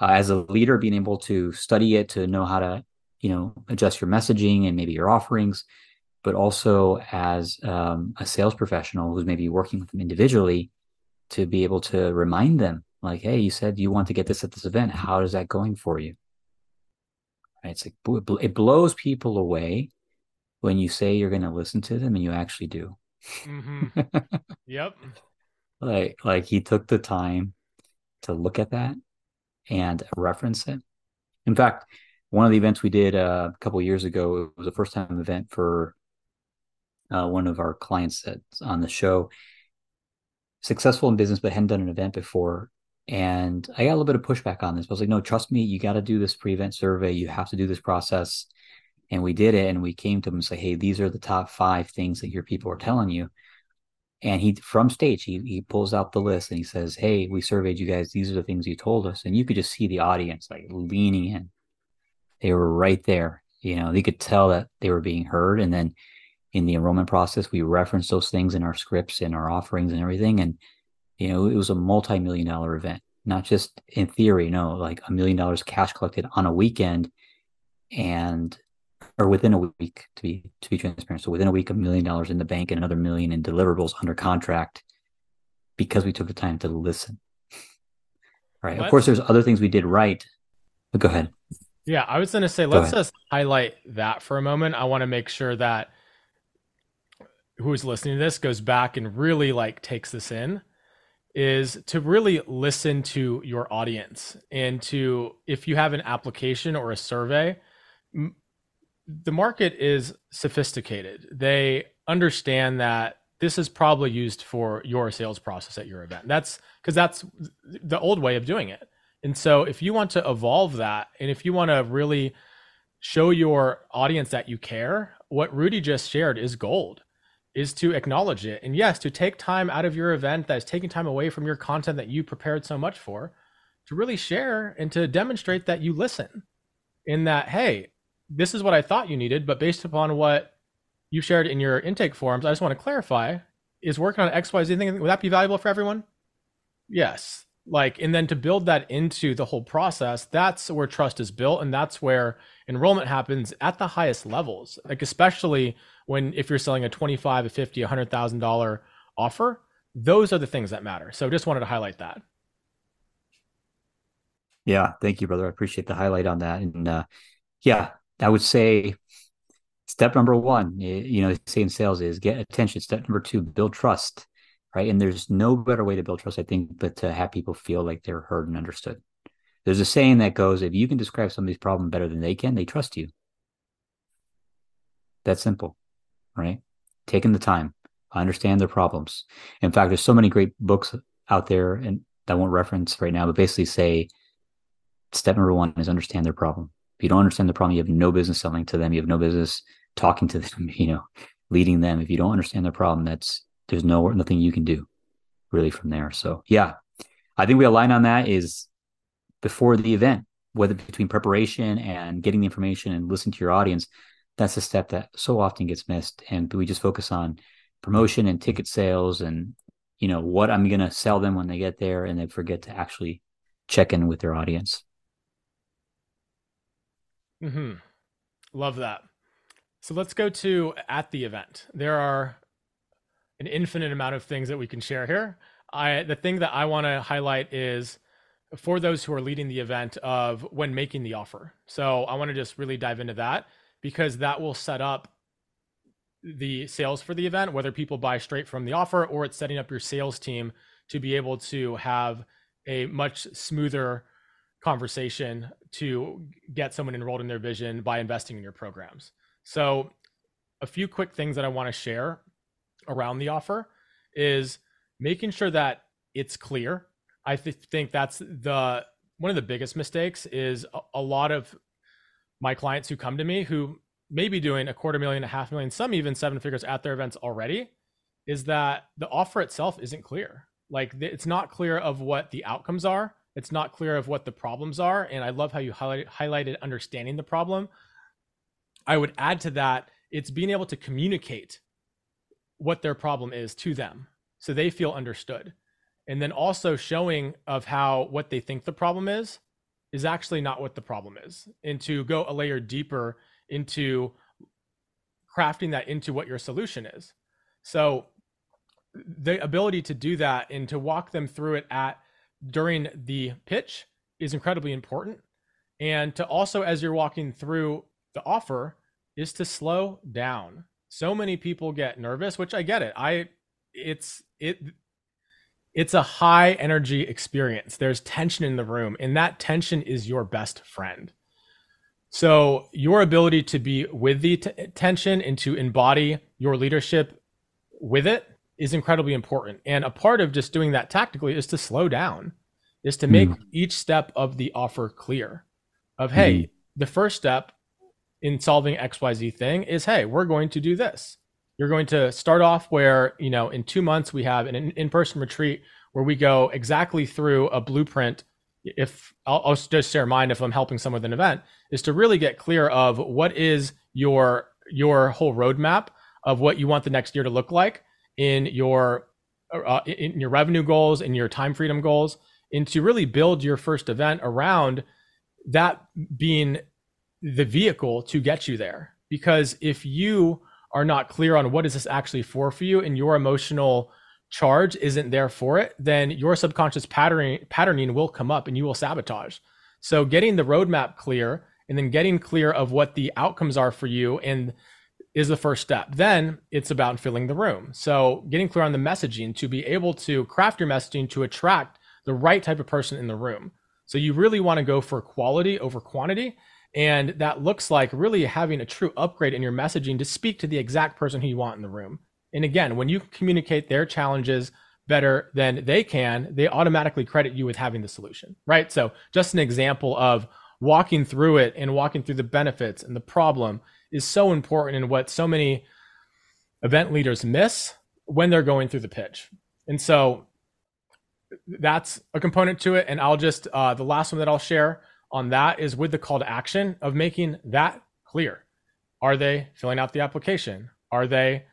uh, as a leader, being able to study it, to know how to, you know, adjust your messaging and maybe your offerings but also as um, a sales professional who's maybe working with them individually to be able to remind them like hey you said you want to get this at this event how is that going for you right? it's like it blows people away when you say you're going to listen to them and you actually do. Mm-hmm. yep. Like like he took the time to look at that and reference it. In fact, one of the events we did uh, a couple years ago it was a first time event for uh, one of our clients that's on the show. Successful in business but hadn't done an event before. And i got a little bit of pushback on this. I was like no trust me you got to do this pre-event survey. You have to do this process. And we did it and we came to him and say hey these are the top five things that your people are telling you. And he from stage he, he pulls out the list and he says hey we surveyed you guys. These are the things you told us. And you could just see the audience like leaning in. They were right there you know they could tell that they were being heard. And then in the enrollment process we referenced those things in our scripts and our offerings and everything and you know it was a multi-million dollar event not just in theory no like a million dollars cash collected on a weekend and or within a week to be to be transparent. So within a week, a million dollars in the bank and another million in deliverables under contract because we took the time to listen. Right. Of course, there's other things we did right. But go ahead. Yeah, I was going to say, let's just highlight that for a moment. I want to make sure that who's listening to this goes back and really like takes this in is to really listen to your audience and to if you have an application or a survey the market is sophisticated. They understand that this is probably used for your sales process at your event. That's because that's the old way of doing it. And so if you want to evolve that and if you want to really show your audience that you care, what Rudy just shared is gold is to acknowledge it. And yes, to take time out of your event that is taking time away from your content that you prepared so much for to really share and to demonstrate that you listen in that, hey, this is what I thought you needed, but based upon what you shared in your intake forms, I just want to clarify: is working on X, Y, Z thing would that be valuable for everyone? Yes. Like, and then to build that into the whole process, that's where trust is built, and that's where enrollment happens at the highest levels. Like, especially when if you're selling a twenty-five, a fifty, a hundred thousand dollar offer, those are the things that matter. So, just wanted to highlight that. Yeah, thank you, brother. I appreciate the highlight on that, and uh, yeah, I would say step number one, you know, say in sales is get attention. Step number two, build trust, right? And there's no better way to build trust, I think, but to have people feel like they're heard and understood. There's a saying that goes, if you can describe somebody's problem better than they can, they trust you. That's simple, right? Taking the time, I understand their problems. In fact, there's so many great books out there, and I won't reference right now, but basically say step number one is understand their problem. If you don't understand the problem, you have no business selling to them. You have no business talking to them, you know, leading them. If you don't understand their problem, that's there's no nothing you can do really from there. So yeah, I think we align on that is before the event, whether between preparation and getting the information and listening to your audience, that's a step that so often gets missed. And we just focus on promotion and ticket sales and you know what I'm going to sell them when they get there, and they forget to actually check in with their audience. Mm-hmm. Love that. So let's go to at the event. There are an infinite amount of things that we can share here. I the thing that I want to highlight is for those who are leading the event of when making the offer. So I want to just really dive into that because that will set up the sales for the event, whether people buy straight from the offer or it's setting up your sales team to be able to have a much smoother conversation to get someone enrolled in their vision by investing in your programs. So, a few quick things that I want to share around the offer is making sure that it's clear. I th- think that's the one of the biggest mistakes is a, a lot of my clients who come to me who may be doing a quarter million, a half million, some even seven figures at their events already, is that the offer itself isn't clear. Like it's not clear of what the outcomes are it's not clear of what the problems are. And I love how you highlight, highlighted understanding the problem. I would add to that, it's being able to communicate what their problem is to them so they feel understood. And then also showing of how what they think the problem is is actually not what the problem is. And to go a layer deeper into crafting that into what your solution is. So the ability to do that and to walk them through it at during the pitch is incredibly important. And to also, as you're walking through the offer, is to slow down. So many people get nervous, which I get it. I it's it it's a high energy experience. There's tension in the room, and that tension is your best friend. So, your ability to be with the t- tension and to embody your leadership with it is incredibly important. And a part of just doing that tactically is to slow down, is to make mm. each step of the offer clear. Of, hey, mm. the first step in solving XYZ thing is, hey, we're going to do this. You're going to start off where, you know, in two months we have an in person retreat where we go exactly through a blueprint. If I'll, I'll just share mine if I'm helping someone with an event, is to really get clear of what is your your whole roadmap of what you want the next year to look like in your uh, in your revenue goals and your time freedom goals, and to really build your first event around that being the vehicle to get you there. Because if you are not clear on what is this actually for for you and your emotional charge isn't there for it, then your subconscious patterning patterning will come up and you will sabotage. So getting the roadmap clear and then getting clear of what the outcomes are for you and is the first step. Then it's about filling the room. So getting clear on the messaging to be able to craft your messaging to attract the right type of person in the room. So you really want to go for quality over quantity and that looks like really having a true upgrade in your messaging to speak to the exact person who you want in the room. And again, when you communicate their challenges better than they can, they automatically credit you with having the solution, right? So, just an example of walking through it and walking through the benefits and the problem is so important in what so many event leaders miss when they're going through the pitch. And so that's a component to it. And I'll just, uh, the last one that I'll share on that is with the call to action of making that clear. Are they filling out the application? Are they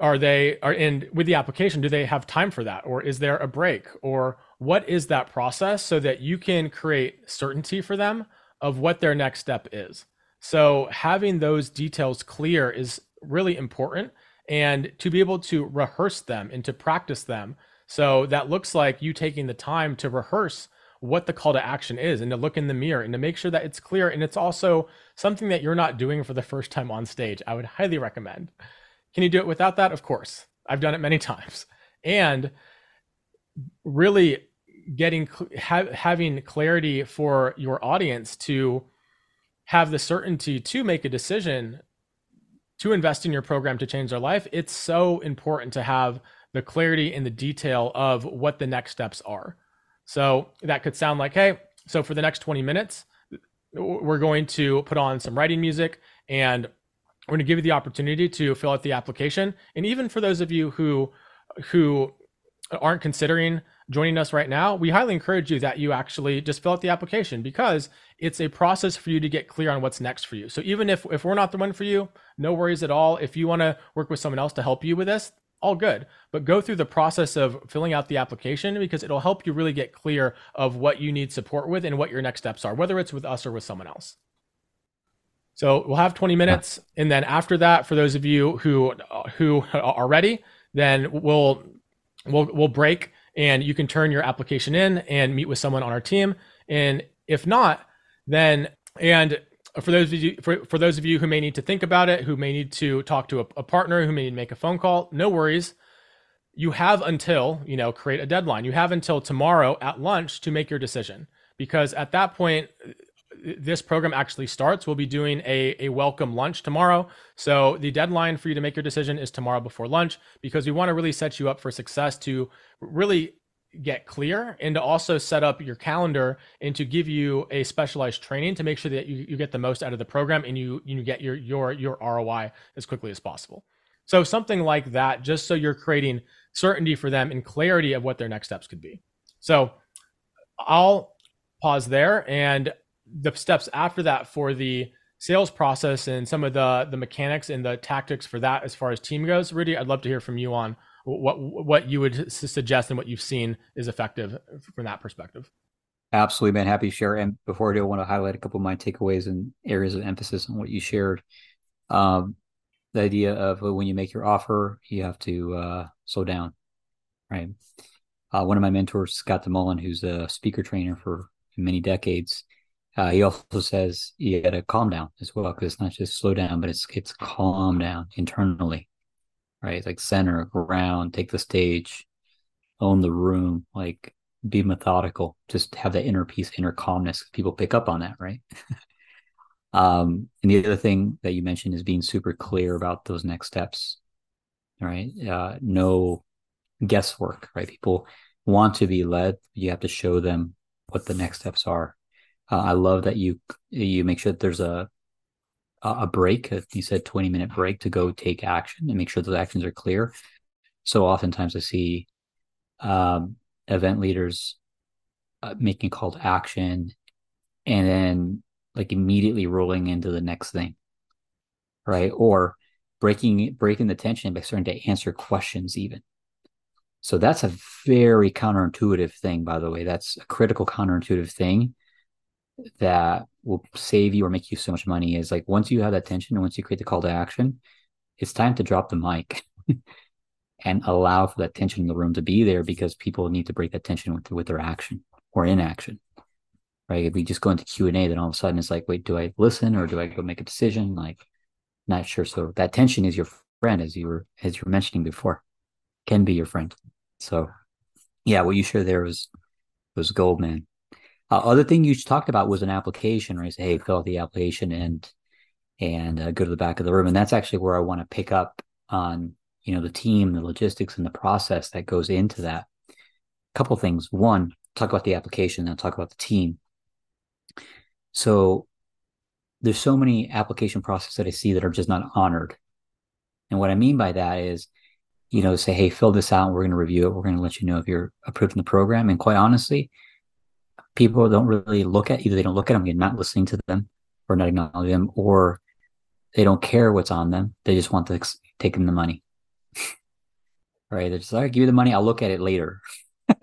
are they are in with the application do they have time for that? Or is there a break? Or what is that process so that you can create certainty for them of what their next step is? So having those details clear is really important. And to be able to rehearse them and to practice them. So that looks like you taking the time to rehearse what the call to action is and to look in the mirror and to make sure that it's clear and it's also something that you're not doing for the first time on stage i would highly recommend can you do it without that? Of course. I've done it many times. And really getting ha- having clarity for your audience to have the certainty to make a decision to invest in your program to change their life, it's so important to have the clarity and the detail of what the next steps are. So that could sound like, hey, so for the next 20 minutes, we're going to put on some writing music and we're going to give you the opportunity to fill out the application. And even for those of you who who aren't considering joining us right now, we highly encourage you that you actually just fill out the application because it's a process for you to get clear on what's next for you. So even if if we're not the one for you, no worries at all. If you want to work with someone else to help you with this, all good. But go through the process of filling out the application because it'll help you really get clear of what you need support with and what your next steps are, whether it's with us or with someone else. So we'll have 20 minutes, and then after that, for those of you who who are ready, then we'll we'll we'll break, and you can turn your application in and meet with someone on our team. And if not, then and for those of you for, for those of you who may need to think about it, who may need to talk to a, a partner, who may need to make a phone call, no worries. You have until you know create a deadline. You have until tomorrow at lunch to make your decision because at that point this program actually starts. We'll be doing a, a welcome lunch tomorrow. So the deadline for you to make your decision is tomorrow before lunch because we want to really set you up for success to really get clear and to also set up your calendar and to give you a specialized training to make sure that you, you get the most out of the program and you you get your your your ROI as quickly as possible. So something like that, just so you're creating certainty for them and clarity of what their next steps could be. So I'll pause there and the steps after that for the sales process and some of the the mechanics and the tactics for that as far as team goes rudy i'd love to hear from you on what what you would suggest and what you've seen is effective from that perspective. Absolutely man. Happy to share. And before i do i want to highlight a couple of my takeaways and areas of emphasis on what you shared. Um, the idea of when you make your offer you have to uh, slow down right? Uh, one of my mentors scott demullen who's a speaker trainer for many decades Uh, he also says you got to calm down as well because it's not just slow down, but it's it's calm down internally, right? Like center, ground, take the stage, own the room, like be methodical, just have that inner peace, inner calmness. People pick up on that, right? um, and the other thing that you mentioned is being super clear about those next steps, right? Uh, no guesswork, right? People want to be led. You have to show them what the next steps are. Uh, I love that you you make sure that there's a a break. You said 20 minute break to go take action and make sure those actions are clear. So oftentimes I see um, event leaders uh, making call to action and then like immediately rolling into the next thing, right? Or breaking breaking the tension by starting to answer questions even. So that's a very counterintuitive thing, by the way. That's a critical counterintuitive thing that will save you or make you so much money is like once you have that tension and once you create the call to action, it's time to drop the mic and allow for that tension in the room to be there because people need to break that tension with, with their action or inaction. Right. If we just go into Q and A, then all of a sudden it's like, wait, do I listen or do I go make a decision? Like, not sure. So that tension is your friend, as you were as you were mentioning before, can be your friend. So, yeah, what you shared there was was gold, man. Uh, other thing you talked about was an application, right? Say, hey, fill out the application and and uh, go to the back of the room, and that's actually where I want to pick up on you know the team, the logistics, and the process that goes into that. A couple things. One, talk about the application, then talk about the team. So there's so many application processes that I see that are just not honored. And what I mean by that is you know, say, hey, fill this out. We're going to review it. We're going to let you know if you're approved in the program. And quite honestly, people don't really look at either they don't look at them, you're not listening to them or not acknowledging them, or they don't care what's on them. They just want to take them the money. right? They're just like, give you the money. I'll look at it later.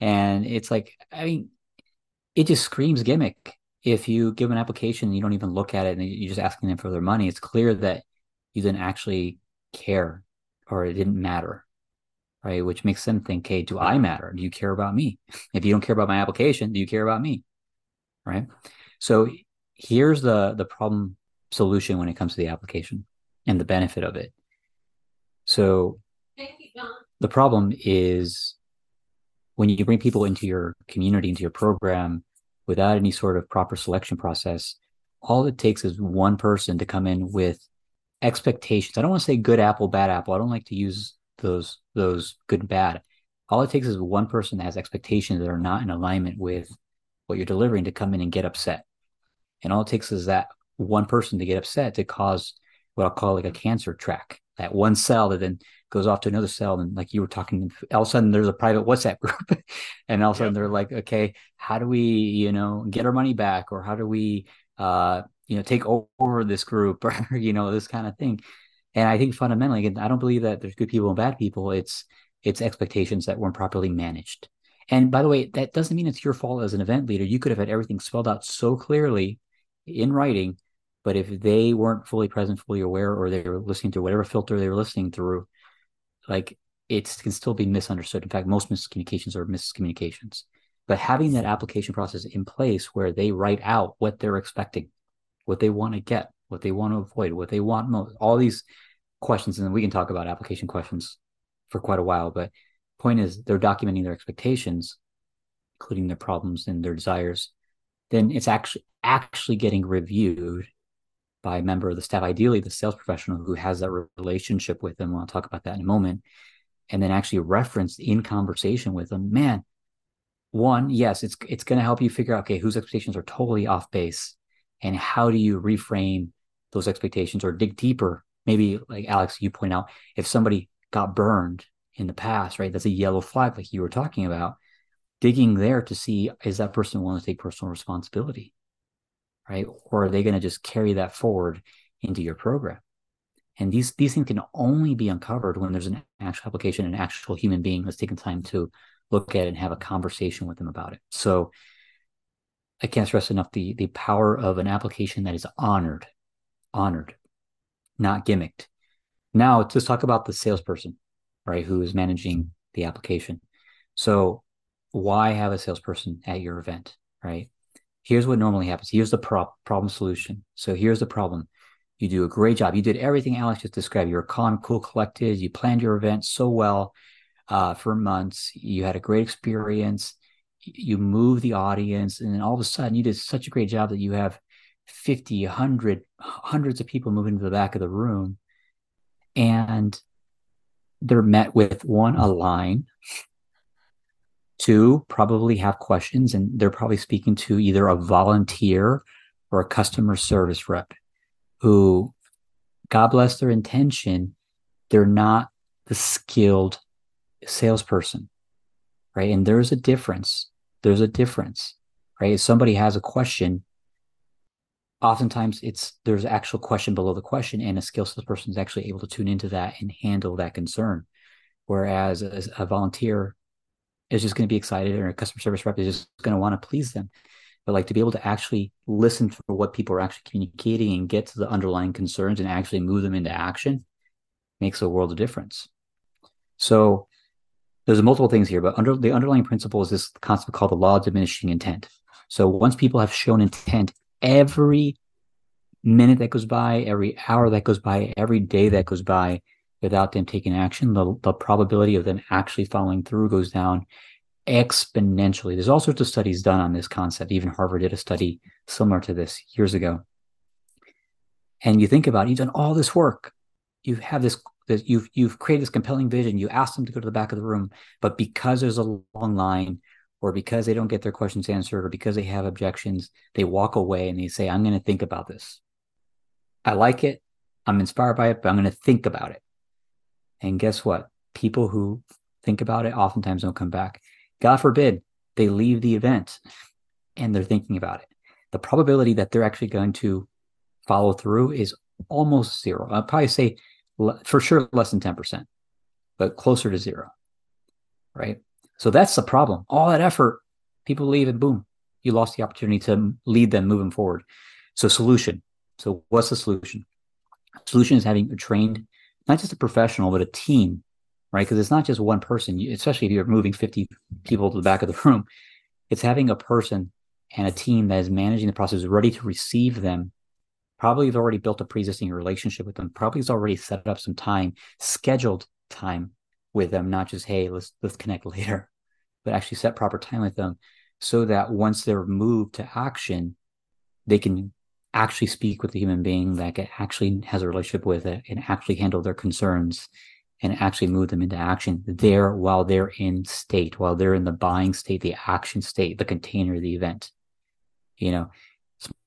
and it's like, I mean, it just screams gimmick. If you give an application and you don't even look at it and you're just asking them for their money, it's clear that you didn't actually care or it didn't matter right? Which makes them think hey do i matter? Do you care about me? If you don't care about my application do you care about me? Right? So here's the the problem solution when it comes to the application and the benefit of it. So the problem is when you bring people into your community into your program without any sort of proper selection process all it takes is one person to come in with expectations. I don't want to say good apple, bad apple. I don't like to use those those good and bad. All it takes is one person that has expectations that are not in alignment with what you're delivering to come in and get upset. And all it takes is that one person to get upset to cause what I'll call like a cancer track. That one cell that then goes off to another cell, and like you were talking, all of a sudden there's a private WhatsApp group, and all of a sudden yep. they're like, okay, how do we, you know, get our money back, or how do we, uh, you know take over this group or you know this kind of thing and i think fundamentally again i don't believe that there's good people and bad people. It's it's expectations that weren't properly managed. And by the way that doesn't mean it's your fault as an event leader. You could have had everything spelled out so clearly in writing but if they weren't fully present fully aware or they were listening through whatever filter they were listening through like it can still be misunderstood. In fact most miscommunications are miscommunications. But having that application process in place where they write out what they're expecting what they want to get, what they want to avoid, what they want most, all these questions. And we can talk about application questions for quite a while. But point is they're documenting their expectations, including their problems and their desires. Then it's actually actually getting reviewed by a member of the staff, ideally the sales professional who has that relationship with them. I'll talk about that in a moment. And then actually referenced in conversation with them, man, one, yes, it's it's going to help you figure out okay, whose expectations are totally off base and how do you reframe those expectations or dig deeper. Maybe like alex you point out if somebody got burned in the past right that's a yellow flag like you were talking about digging there to see is that person willing to take personal responsibility right? Or are they going to just carry that forward into your program? And these these things can only be uncovered when there's an actual application an actual human being that's taken time to look at it and have a conversation with them about it. So I can't stress enough the the power of an application that is honored, honored, not gimmicked. Now let's talk about the salesperson, right, who is managing the application. So why have a salesperson at your event, right? here's what normally happens. Here's the pro- problem solution. So here's the problem. You do a great job. You did everything Alex just described. You're calm, cool, collected. You planned your event so well uh, for months. You had a great experience. You move the audience, and then all of a sudden, you did such a great job that you have 50, 100, hundreds of people moving to the back of the room. And they're met with one, a line, two, probably have questions, and they're probably speaking to either a volunteer or a customer service rep who, God bless their intention, they're not the skilled salesperson, right? And there's a difference. There's a difference, right? If somebody has a question, oftentimes it's there's actual question below the question, and a skilled salesperson is actually able to tune into that and handle that concern. Whereas a, a volunteer is just going to be excited, or a customer service rep is just going to want to please them. But like to be able to actually listen for what people are actually communicating and get to the underlying concerns and actually move them into action makes a world of difference. So there's multiple things here, but under the underlying principle is this concept called the law of diminishing intent. So once people have shown intent, every minute that goes by, every hour that goes by, every day that goes by without them taking action, the, the probability of them actually following through goes down exponentially. There's all sorts of studies done on this concept. Even Harvard did a study similar to this years ago. And you think about it, you've done all this work. You have this that you've you've created this compelling vision. You ask them to go to the back of the room, but because there's a long line, or because they don't get their questions answered, or because they have objections, they walk away and they say, "I'm going to think about this. I like it. I'm inspired by it, but I'm going to think about it." And guess what? People who think about it oftentimes don't come back. God forbid they leave the event and they're thinking about it. The probability that they're actually going to follow through is almost zero. I'd probably say for sure less than 10%, but closer to zero. Right. So that's the problem. All that effort, people leave and boom, you lost the opportunity to lead them moving forward. So, solution. So, what's the solution? Solution is having a trained, not just a professional, but a team, right? Because it's not just one person, especially if you're moving 50 people to the back of the room. It's having a person and a team that is managing the process, ready to receive them probably has already built a pre-existing relationship with them probably has already set up some time scheduled time with them not just hey let's let's connect later but actually set proper time with them so that once they're moved to action they can actually speak with the human being that actually has a relationship with it and actually handle their concerns and actually move them into action there while they're in state while they're in the buying state the action state the container the event you know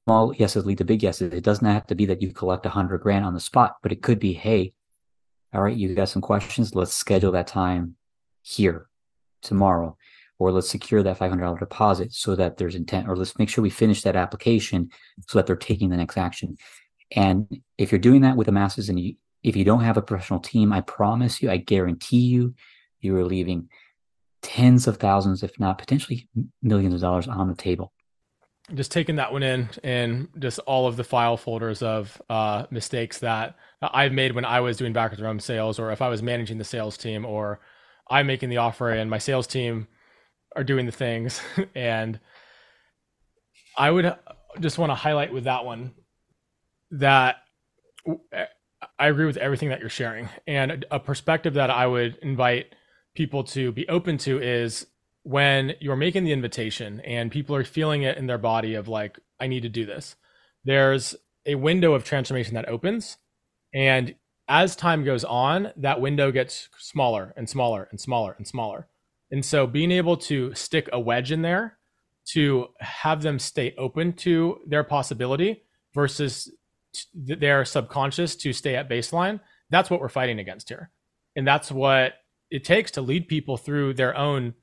small yeses lead to big yeses. It doesn't have to be that you collect a hundred grand on the spot, but it could be, hey, all right, you got some questions. Let's schedule that time here tomorrow, or let's secure that $500 deposit so that there's intent, or let's make sure we finish that application so that they're taking the next action. And if you're doing that with the masses and you, if you don't have a professional team, I promise you, I guarantee you, you are leaving tens of thousands, if not potentially millions of dollars on the table just taking that one in and just all of the file folders of uh, mistakes that I've made when I was doing back of the sales, or if I was managing the sales team, or I'm making the offer and my sales team are doing the things. and I would just want to highlight with that one that I agree with everything that you're sharing. And a perspective that I would invite people to be open to is when you're making the invitation and people are feeling it in their body of like, I need to do this, there's a window of transformation that opens. And as time goes on, that window gets smaller and smaller and smaller and smaller. And so being able to stick a wedge in there to have them stay open to their possibility versus their subconscious to stay at baseline, that's what we're fighting against here. And that's what it takes to lead people through their own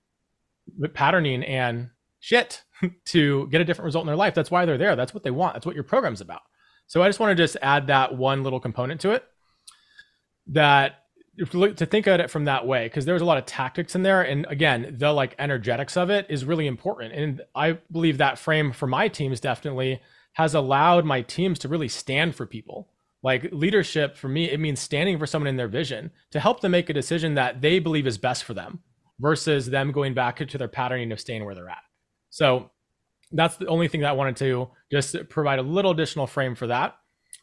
patterning and shit to get a different result in their life. That's why they're there. That's what they want. That's what your program's about. So I just want to just add that one little component to it that to think of it from that way because there's a lot of tactics in there and again the like energetics of it is really important and i believe that frame for my teams definitely has allowed my teams to really stand for people like leadership for me it means standing for someone in their vision to help them make a decision that they believe is best for them versus them going back to their patterning of staying where they're at. So that's the only thing that I wanted to just provide a little additional frame for that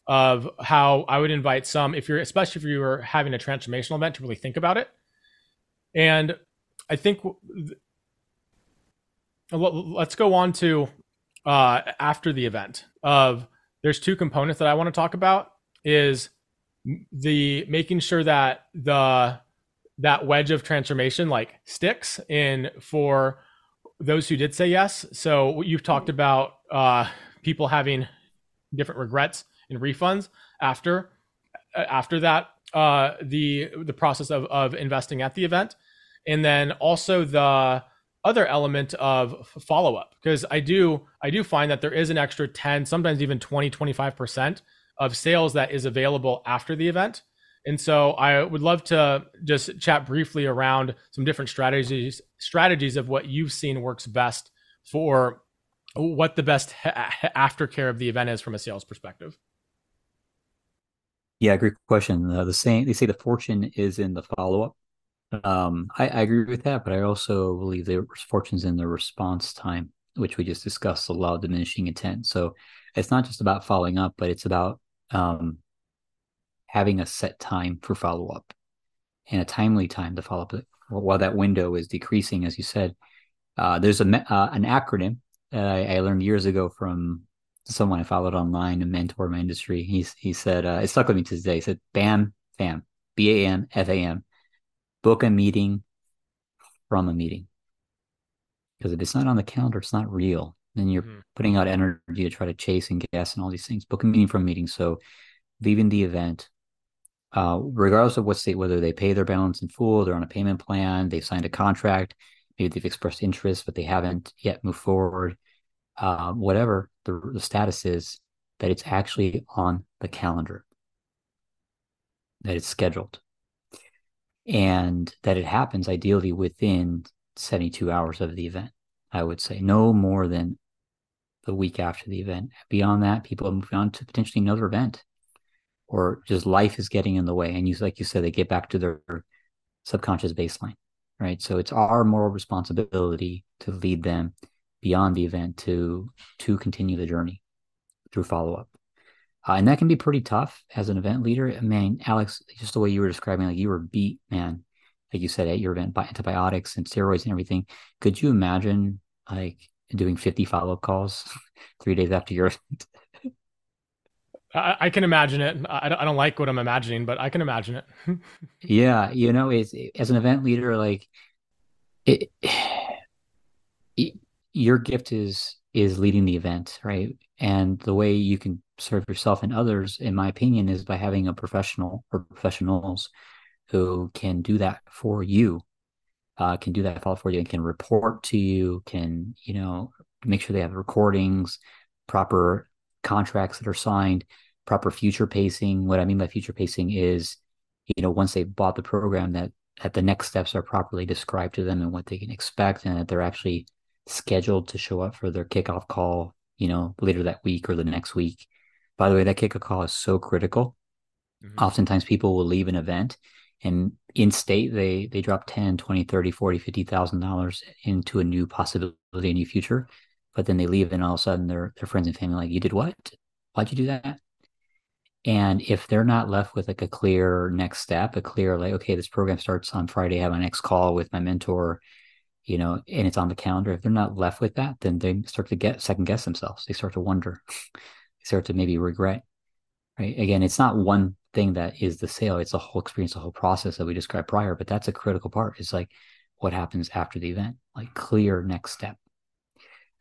of how I would invite some, if you're, especially if you were having a transformational event, to really think about it. And I think let's go on to uh, after the event of there's two components that I want to talk about is the making sure that the that wedge of transformation like sticks in for those who did say yes. So you've talked about uh, people having different regrets and refunds after uh, after that uh, the the process of of investing at the event, and then also the other element of follow up because I do I do find that there is an extra 10 sometimes even 20 25% of sales that is available after the event. And so I would love to just chat briefly around some different strategies strategies of what you've seen works best for what the best aftercare of the event is from a sales perspective. Yeah, great question. Uh, the saying they say the fortune is in the follow up. Um, I, I, agree with that, but I also believe the fortune's in the response time, which we just discussed. A lot of diminishing intent. So it's not just about following up, but it's about um, having a set time for follow up and a timely time to follow up while that window is decreasing, as you said. Uh, there's a uh, an acronym that I, I, learned years ago from someone I followed online, a mentor in my industry. He he said uh, it stuck with me to today. He said BAM FAM B A M F A M book a meeting from a meeting because if it's not on the calendar, it's not real. Then you're mm-hmm. putting out energy to try to chase and guess and all these things. Book a meeting from a meeting. So leaving the event uh, regardless of what state, whether they pay their balance in full, they're on a payment plan, they've signed a contract, maybe they've expressed interest, but they haven't yet moved forward. Uh, whatever the, the status is, that it's actually on the calendar, that it's scheduled, and that it happens ideally within 72 hours of the event. I would say no more than the week after the event. Beyond that, people move on to potentially another event or just life is getting in the way. And you, like you said, they get back to their subconscious baseline, right? So it's our moral responsibility to lead them beyond the event to to continue the journey through follow up. Uh, and that can be pretty tough as an event leader. I mean, Alex, just the way you were describing, like you were beat, man, like you said at your event by antibiotics and steroids and everything. Could you imagine like doing 50 follow up calls three days after your event? I, I can imagine it. I don't, I don't like what I'm imagining, but I can imagine it. yeah, you know, it's as an event leader, like it, it, your gift is is leading the event, right? And the way you can serve yourself and others, in my opinion, is by having a professional or professionals who can do that for you, uh, can do that for you, and can report to you, can you know make sure they have recordings, proper contracts that are signed, proper future pacing. What I mean by future pacing is, you know, once they've bought the program, that that the next steps are properly described to them and what they can expect, and that they're actually scheduled to show up for their kickoff call, you know, later that week or the next week. By the way, that kickoff call is so critical. Mm-hmm. Oftentimes people will leave an event and in state they they drop 10 20 30 40 50 thousand dollars into a new possibility a new future but then they leave and all of a sudden their their friends and family like you did what? Why'd you do that? And if they're not left with like a clear next step a clear like okay this program starts on friday i have my next call with my mentor you know and it's on the calendar if they're not left with that then they start to get second guess themselves. They start to wonder. They start to maybe regret right? Again it's not one thing that is the sale it's a whole experience the whole process that we described prior but that's a critical part. It's like what happens after the event? Like clear next step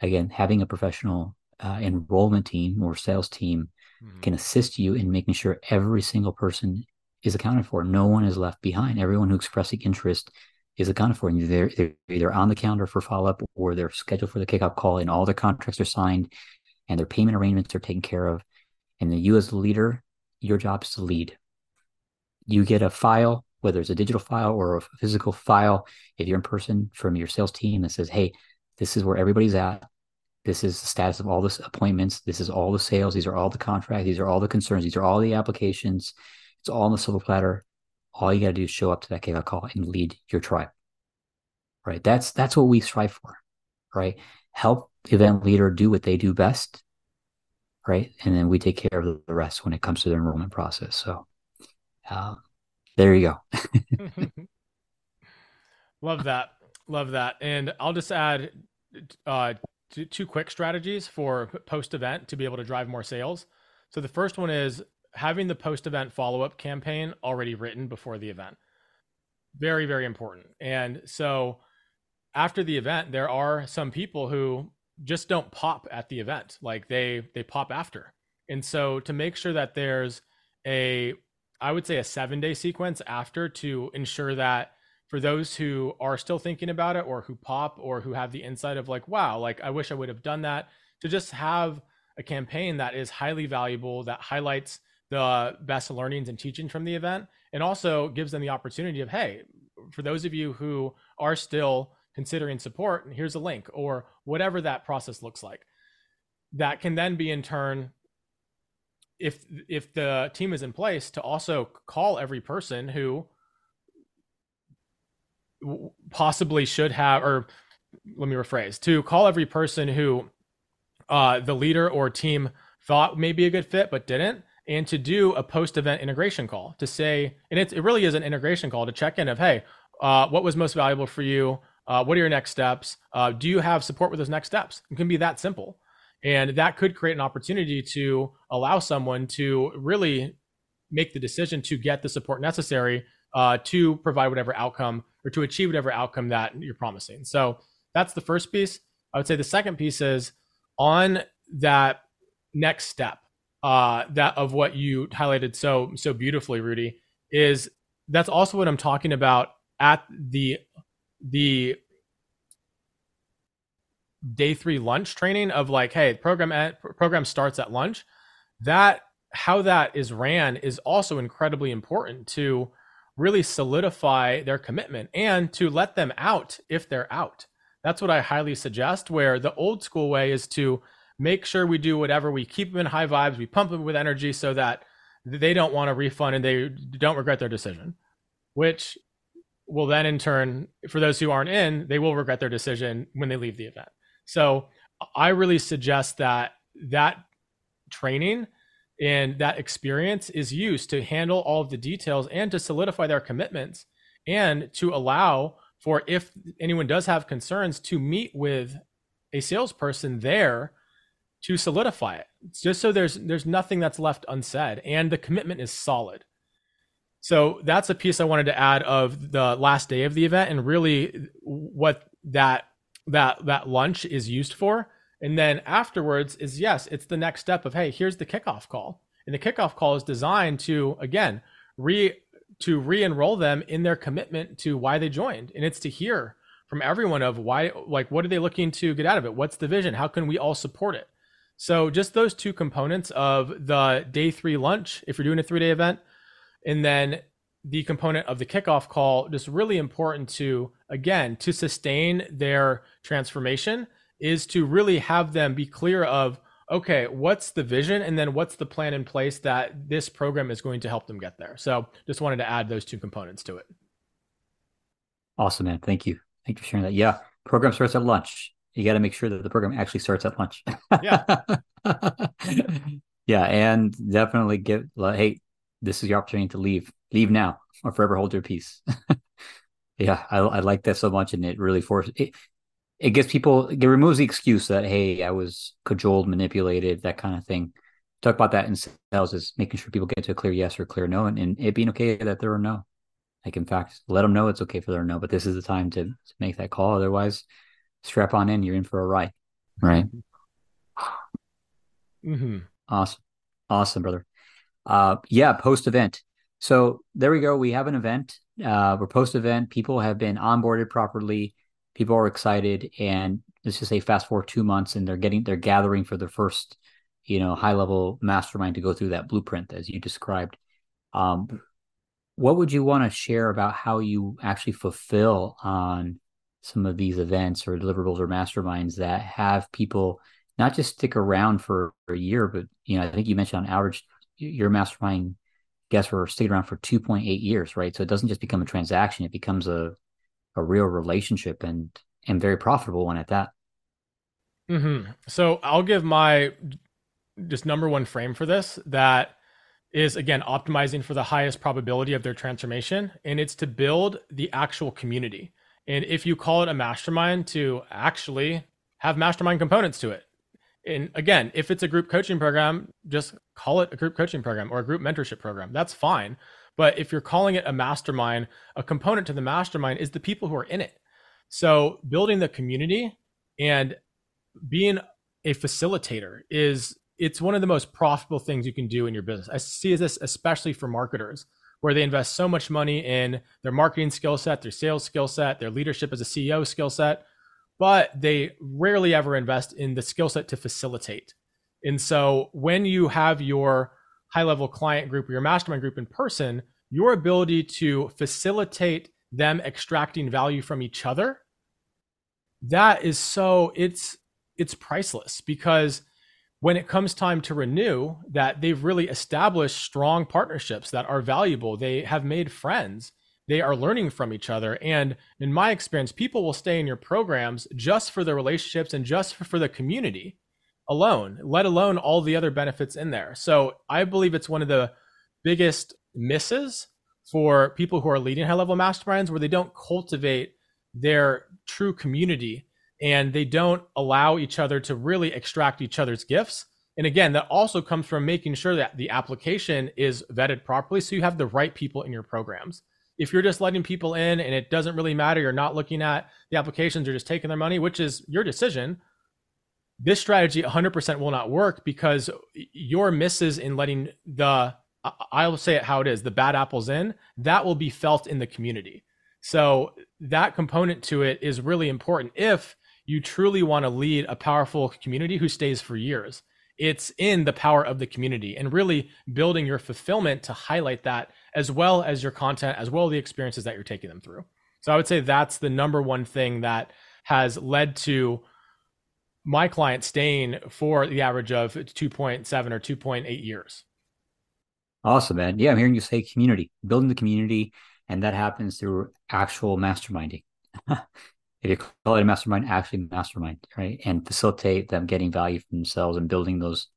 again, having a professional uh, enrollment team or sales team mm-hmm. can assist you in making sure every single person is accounted for. No one is left behind. Everyone who expressing interest is accounted for. And they're, they're either on the calendar for follow up or they're scheduled for the kickoff call, and all their contracts are signed and their payment arrangements are taken care of. And then you, as the leader, your job is to lead. You get a file, whether it's a digital file or a physical file, if you're in person from your sales team that says, Hey, this is where everybody's at. This is the status of all the appointments. This is all the sales. These are all the contracts. These are all the concerns. These are all the applications. It's all on the silver platter. All you got to do is show up to that kickoff call and lead your tribe. Right. That's that's what we strive for. Right. Help event leader do what they do best, right? And then we take care of the rest when it comes to the enrollment process. So, uh, there you go. Love that. Love that. And I'll just add uh, two, two quick strategies for post event to be able to drive more sales. So the first one is having the post event follow up campaign already written before the event. Very, very important. And so after the event, there are some people who just don't pop at the event, like they they pop after. And so to make sure that there's a I would say a 7-day sequence after to ensure that for those who are still thinking about it or who pop or who have the insight of like wow like i wish i would have done that to just have a campaign that is highly valuable that highlights the best learnings and teachings from the event and also gives them the opportunity of hey for those of you who are still considering support and here's a link or whatever that process looks like. That can then be in turn if if the team is in place to also call every person who possibly should have, or let me rephrase, to call every person who uh, the leader or team thought may be a good fit but didn't, and to do a post-event integration call to say, and it, it really is an integration call to check in of, hey, uh, what was most valuable for you? Uh, what are your next steps? Uh, do you have support with those next steps? It can be that simple. And that could create an opportunity to allow someone to really make the decision to get the support necessary uh, to provide whatever outcome or to achieve whatever outcome that you're promising. So that's the first piece. I would say the second piece is on that next step uh, that of what you highlighted so so beautifully, Rudy, is that's also what I'm talking about at the the day three lunch training of like, hey, program at, program starts at lunch. That how that is ran is also incredibly important to really solidify their commitment and to let them out if they're out. That's what I highly suggest. Where the old school way is to make sure we do whatever, we keep them in high vibes, we pump them with energy so that they don't want a refund and they don't regret their decision, which will then in turn, for those who aren't in, they will regret their decision when they leave the event. So I really suggest that that training and that experience is used to handle all of the details and to solidify their commitments and to allow for if anyone does have concerns to meet with a salesperson there to solidify it. Just so there's there's nothing that's left unsaid and the commitment is solid. So that's a piece i wanted to add of the last day of the event and really what that that that lunch is used for and then afterwards is yes, it's the next step of hey, here's the kickoff call. And the kickoff call is designed to again re to re-enroll them in their commitment to why they joined. And it's to hear from everyone of why like what are they looking to get out of it? What's the vision? How can we all support it? So just those two components of the day three lunch, if you're doing a three-day event, and then the component of the kickoff call, just really important to again to sustain their transformation is to really have them be clear of okay what's the vision and then what's the plan in place that this program is going to help them get there. So just wanted to add those two components to it. Awesome man. Thank you. Thank you for sharing that. Yeah program starts at lunch. You got to make sure that the program actually starts at lunch. Yeah. Yeah and definitely give like, hey this is your opportunity to leave. Leave now or forever hold your peace. Yeah I, I like that so much and it really forces it, it gives people it removes the excuse that hey i was cajoled manipulated that kind of thing. Talk about that in sales is making sure people get to a clear yes or clear no and, and it being okay that there are no. Like in fact let them know it's okay for their no but this is the time to, to make that call. Otherwise strap on in you're in for a ride right? Mm-hmm. awesome. Awesome brother. Uh yeah post event so there we go. We have an event. Uh we're post event people have been onboarded properly people are excited and let's just say fast forward two months and they're getting they're gathering for their first you know high level mastermind to go through that blueprint as you described. Um, what would you want to share about how you actually fulfill on some of these events or deliverables or masterminds that have people not just stick around for a year but you know i think you mentioned on average your mastermind guests were sticking around for 2.8 years right? So it doesn't just become a transaction it becomes a a real relationship and and very profitable one at that. Mm-hmm. So I'll give my just number one frame for this that is again optimizing for the highest probability of their transformation, and it's to build the actual community. And if you call it a mastermind, to actually have mastermind components to it. And again, if it's a group coaching program, just call it a group coaching program or a group mentorship program. That's fine. But if you're calling it a mastermind, a component to the mastermind is the people who are in it. So building the community and being a facilitator is it's one of the most profitable things you can do in your business. I see this especially for marketers where they invest so much money in their marketing skill set, their sales skill set, their leadership as a CEO skill set, but they rarely ever invest in the skill set to facilitate. And so when you have your high level client group or your mastermind group in person, your ability to facilitate them extracting value from each other that is so it's it's priceless because when it comes time to renew that they've really established strong partnerships that are valuable. They have made friends. They are learning from each other. And in my experience people will stay in your programs just for the relationships and just for the community alone let alone all the other benefits in there so i believe it's one of the biggest misses for people who are leading high level masterminds where they don't cultivate their true community and they don't allow each other to really extract each other's gifts. And again, that also comes from making sure that the application is vetted properly so you have the right people in your programs. If you're just letting people in and it doesn't really matter, you're not looking at the applications, you're just taking their money, which is your decision. This strategy 100% will not work because your misses in letting the, I'll say it how it is, the bad apples in, that will be felt in the community. So that component to it is really important if you truly want to lead a powerful community who stays for years. It's in the power of the community and really building your fulfillment to highlight that as well as your content, as well as the experiences that you're taking them through. So I would say that's the number one thing that has led to my client staying for the average of 2.7 or 2.8 years. Awesome, man. Yeah, I'm hearing you say community, building the community, and that happens through actual masterminding. if you call it a mastermind, actually mastermind, right? And facilitate them getting value for themselves and building those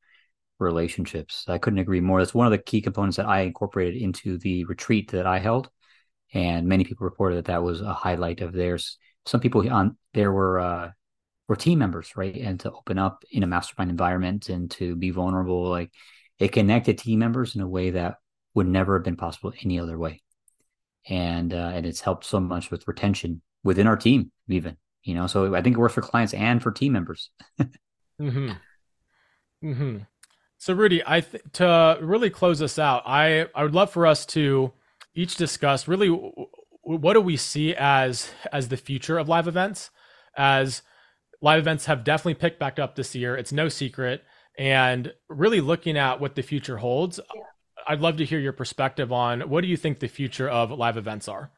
relationships. I couldn't agree more. That's one of the key components that I incorporated into the retreat that I held. And many people reported that that was a highlight of theirs. Some people on there were uh, were team members, right? And to open up in a mastermind environment and to be vulnerable, like it connected team members in a way that would never have been possible any other way. And uh, and it's helped so much with retention within our team, even you know. So I think it works for clients and for team members. hmm Hmm. So Rudy, I th- to really close this out, I I would love for us to each discuss really what do we see as as the future of live events as live events have definitely picked back up this year it's no secret and really looking at what the future holds yeah. i'd love to hear your perspective on what do you think the future of live events are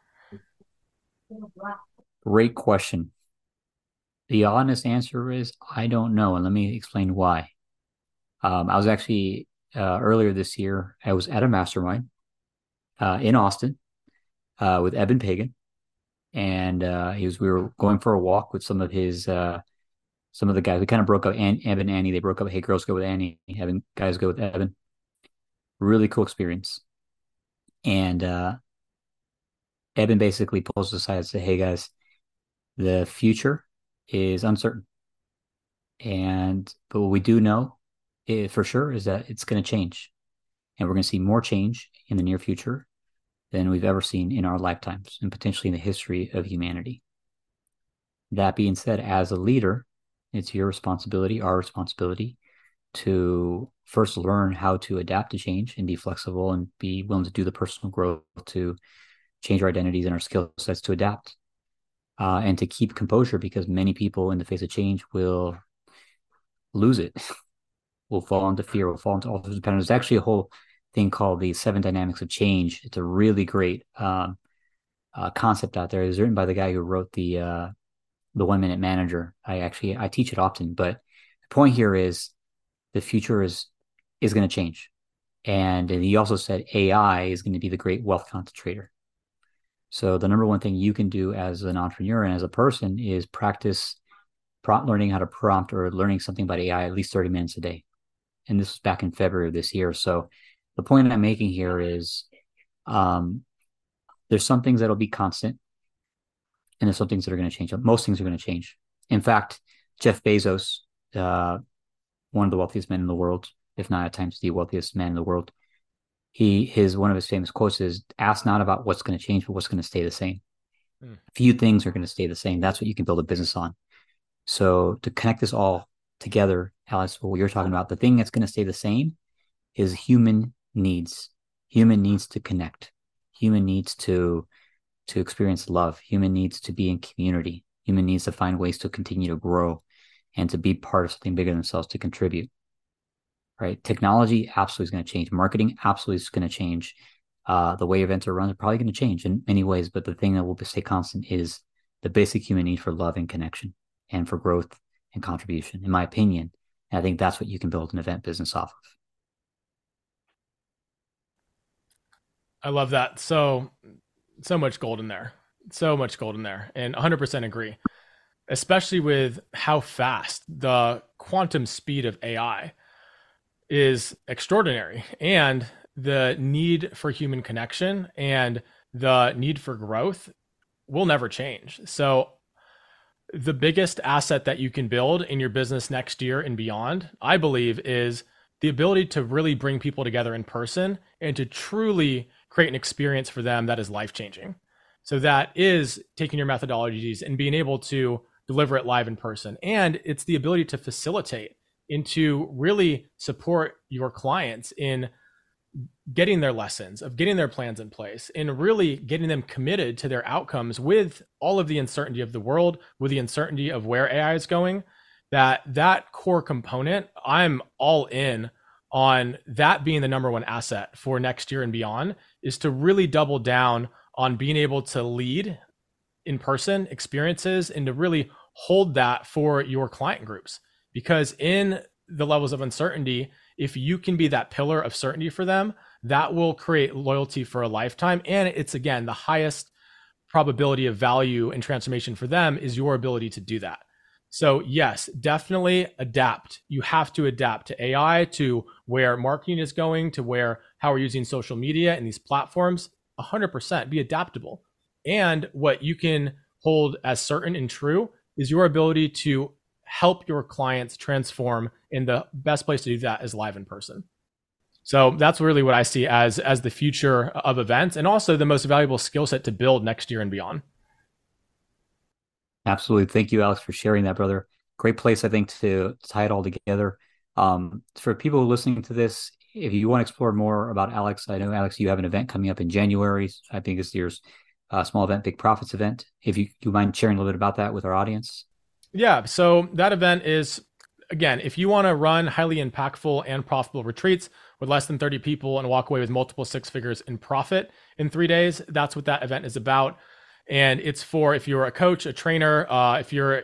Great question. The honest answer is I don't know, and let me explain why. Um, I was actually uh, earlier this year. I was at a mastermind uh, in Austin uh, with Eben Pagan, and uh, he was. We were going for a walk with some of his uh, some of the guys. We kind of broke up. An- and Annie. They broke up. Hey, girls go with Annie. Eben guys go with Eben. Really cool experience. And uh, Eben basically pulls aside and say, "Hey guys, the future is uncertain. And but what we do know eh, for sure is that it's going to change. And we're going to see more change in the near future than we've ever seen in our lifetimes and potentially in the history of humanity. That being said, as a leader, it's your responsibility, our responsibility to first learn how to adapt to change and be flexible and be willing to do the personal growth to change our identities and our skill sets to adapt uh, and to keep composure because many people in the face of change will lose it, will fall into fear, will fall into all sorts of patterns. There's actually a whole thing called the seven dynamics of change. It's a really great um, uh, concept out there. It's written by the guy who wrote the uh, the One Minute Manager. I actually I teach it often, but the point here is the future is is going to change, and, he also said AI is going to be the great wealth concentrator. So the number one thing you can do as an entrepreneur and as a person is practice prompt learning how to prompt or learning something about AI at least 30 minutes a day. And this was back in February of this year. So the point I'm making here is um, there's some things that'll be constant and there's some things that are going to change. Most things are going to change. In fact, Jeff Bezos, uh, one of the wealthiest men in the world, if not at times the wealthiest man in the world, he his one of his famous quotes is ask not about what's going to change, but what's going to stay the same. Hmm. Few things are going to stay the same. That's what you can build a business on. So to connect this all together, Alex, what you're talking about, the thing that's going to stay the same is human needs. Human needs to connect. Human needs to to experience love. Human needs to be in community. Human needs to find ways to continue to grow and to be part of something bigger than themselves to contribute. Right? Technology absolutely is going to change. Marketing absolutely is going to change. Uh, the way events are run are probably going to change in many ways, but the thing that will stay constant is the basic human need for love and connection and for growth and contribution, in my opinion. And I think that's what you can build an event business off of. I love that. So, so much gold in there. So much gold in there. And 100% agree, especially with how fast the quantum speed of AI is extraordinary and the need for human connection and the need for growth will never change. So, the biggest asset that you can build in your business next year and beyond, I believe, is the ability to really bring people together in person and to truly create an experience for them that is life changing. So that is taking your methodologies and being able to deliver it live in person. And it's the ability to facilitate and to really support your clients in getting their lessons, of getting their plans in place, and really getting them committed to their outcomes with all of the uncertainty of the world, with the uncertainty of where AI is going. That that core component, I'm all in on that being the number one asset for next year and beyond is to really double down on being able to lead in person experiences and to really hold that for your client groups. Because in the levels of uncertainty if you can be that pillar of certainty for them that will create loyalty for a lifetime. And it's again the highest probability of value and transformation for them is your ability to do that. So, yes, definitely adapt. You have to adapt to AI, to where marketing is going, to where how we're using social media and these platforms. 100% be adaptable. And what you can hold as certain and true is your ability to help your clients transform. And the best place to do that is live in person. So that's really what I see as as the future of events and also the most valuable skill set to build next year and beyond. Absolutely. Thank you, Alex, for sharing that, brother. Great place, I think, to tie it all together. Um, for people listening to this, if you want to explore more about Alex, I know, Alex, you have an event coming up in January. I think it's year's uh, small event, Big Profits event. If you, you mind sharing a little bit about that with our audience? Yeah. So that event is, again, if you want to run highly impactful and profitable retreats with less than 30 people and walk away with multiple six figures in profit in three days, that's what that event is about and it's for if you're a coach, a trainer, uh, if you're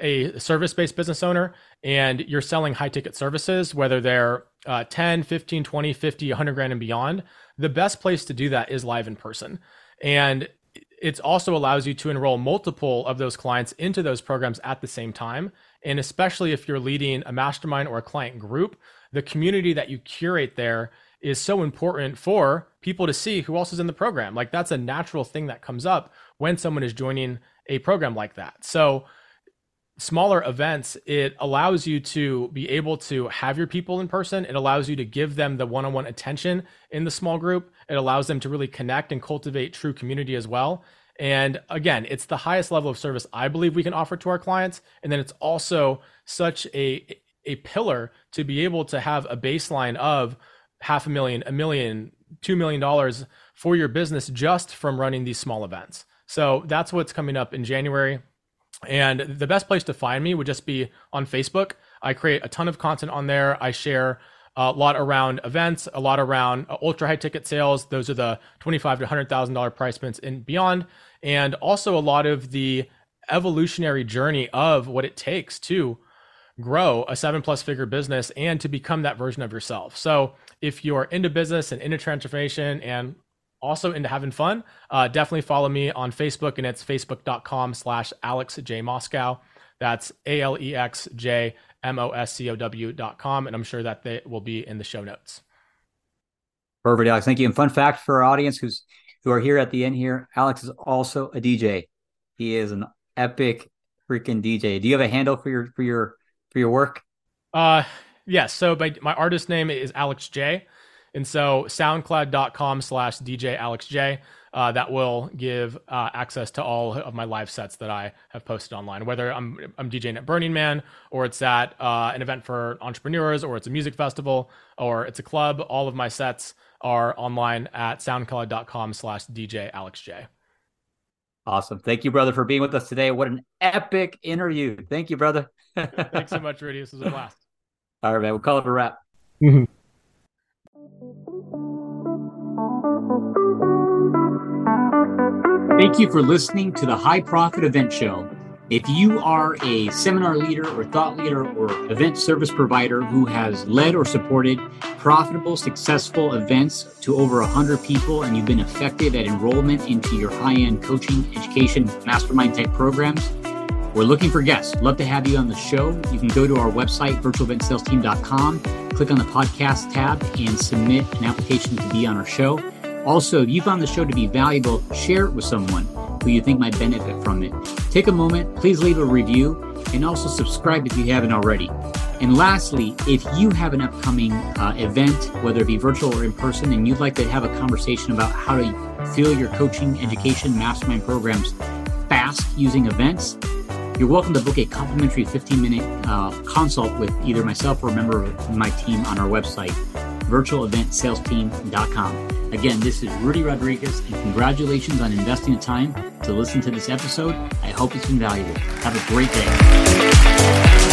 a service-based business owner and you're selling high-ticket services, whether they're uh, 10, 15, 20, 50, 100 grand and beyond, the best place to do that is live in person. And it also allows you to enroll multiple of those clients into those programs at the same time. And especially if you're leading a mastermind or a client group, the community that you curate there is so important for people to see who else is in the program. Like that's a natural thing that comes up when someone is joining a program like that. So, smaller events, it allows you to be able to have your people in person. It allows you to give them the one on one attention in the small group. It allows them to really connect and cultivate true community as well. And again, it's the highest level of service I believe we can offer to our clients. And then it's also such a, a pillar to be able to have a baseline of half a million, a million, two million dollars for your business just from running these small events. So that's what's coming up in January. And the best place to find me would just be on Facebook. I create a ton of content on there. I share a lot around events, a lot around uh, ultra high ticket sales. Those are the twenty-five to hundred thousand dollar price points and beyond, and also a lot of the evolutionary journey of what it takes to grow a seven plus figure business and to become that version of yourself. So if you're into business and into transformation and also into having fun, uh, definitely follow me on Facebook, and it's facebook.com slash Alex J. Moscow. That's A L E X J M O S C O W.com. And I'm sure that they will be in the show notes. Perfect, Alex. Thank you. And fun fact for our audience who's who are here at the end here, Alex is also a DJ. He is an epic freaking DJ. Do you have a handle for your for your for your work? Uh yes. So my my artist name is Alex J. And so soundcloud.com slash DJ Alex J. Uh, that will give uh, access to all of my live sets that I have posted online, whether I'm, I'm DJing at Burning Man or it's at uh, an event for entrepreneurs or it's a music festival or it's a club. All of my sets are online at soundcloud.com slash DJ Alex J. Awesome. Thank you, brother, for being with us today. What an epic interview. Thank you, brother. Thanks so much, Rudy. This was a blast. All right, man. We'll call it a wrap. Mm-hmm. Thank you for listening to the High Profit Event Show. If you are a seminar leader or thought leader or event service provider who has led or supported profitable, successful events to over 100 people and you've been effective at enrollment into your high end coaching, education, mastermind type programs, we're looking for guests. Love to have you on the show. You can go to our website, virtualeventsalesteam.com, click on the podcast tab, and submit an application to be on our show. Also, if you found the show to be valuable, share it with someone who you think might benefit from it. Take a moment, please leave a review, and also subscribe if you haven't already. And lastly, if you have an upcoming uh, event, whether it be virtual or in person, and you'd like to have a conversation about how to fill your coaching, education, mastermind programs fast using events, you're welcome to book a complimentary 15 minute uh, consult with either myself or a member of my team on our website, virtualeventsalesteam.com. Again, this is Rudy Rodriguez, and congratulations on investing the time to listen to this episode. I hope it's been valuable. Have a great day.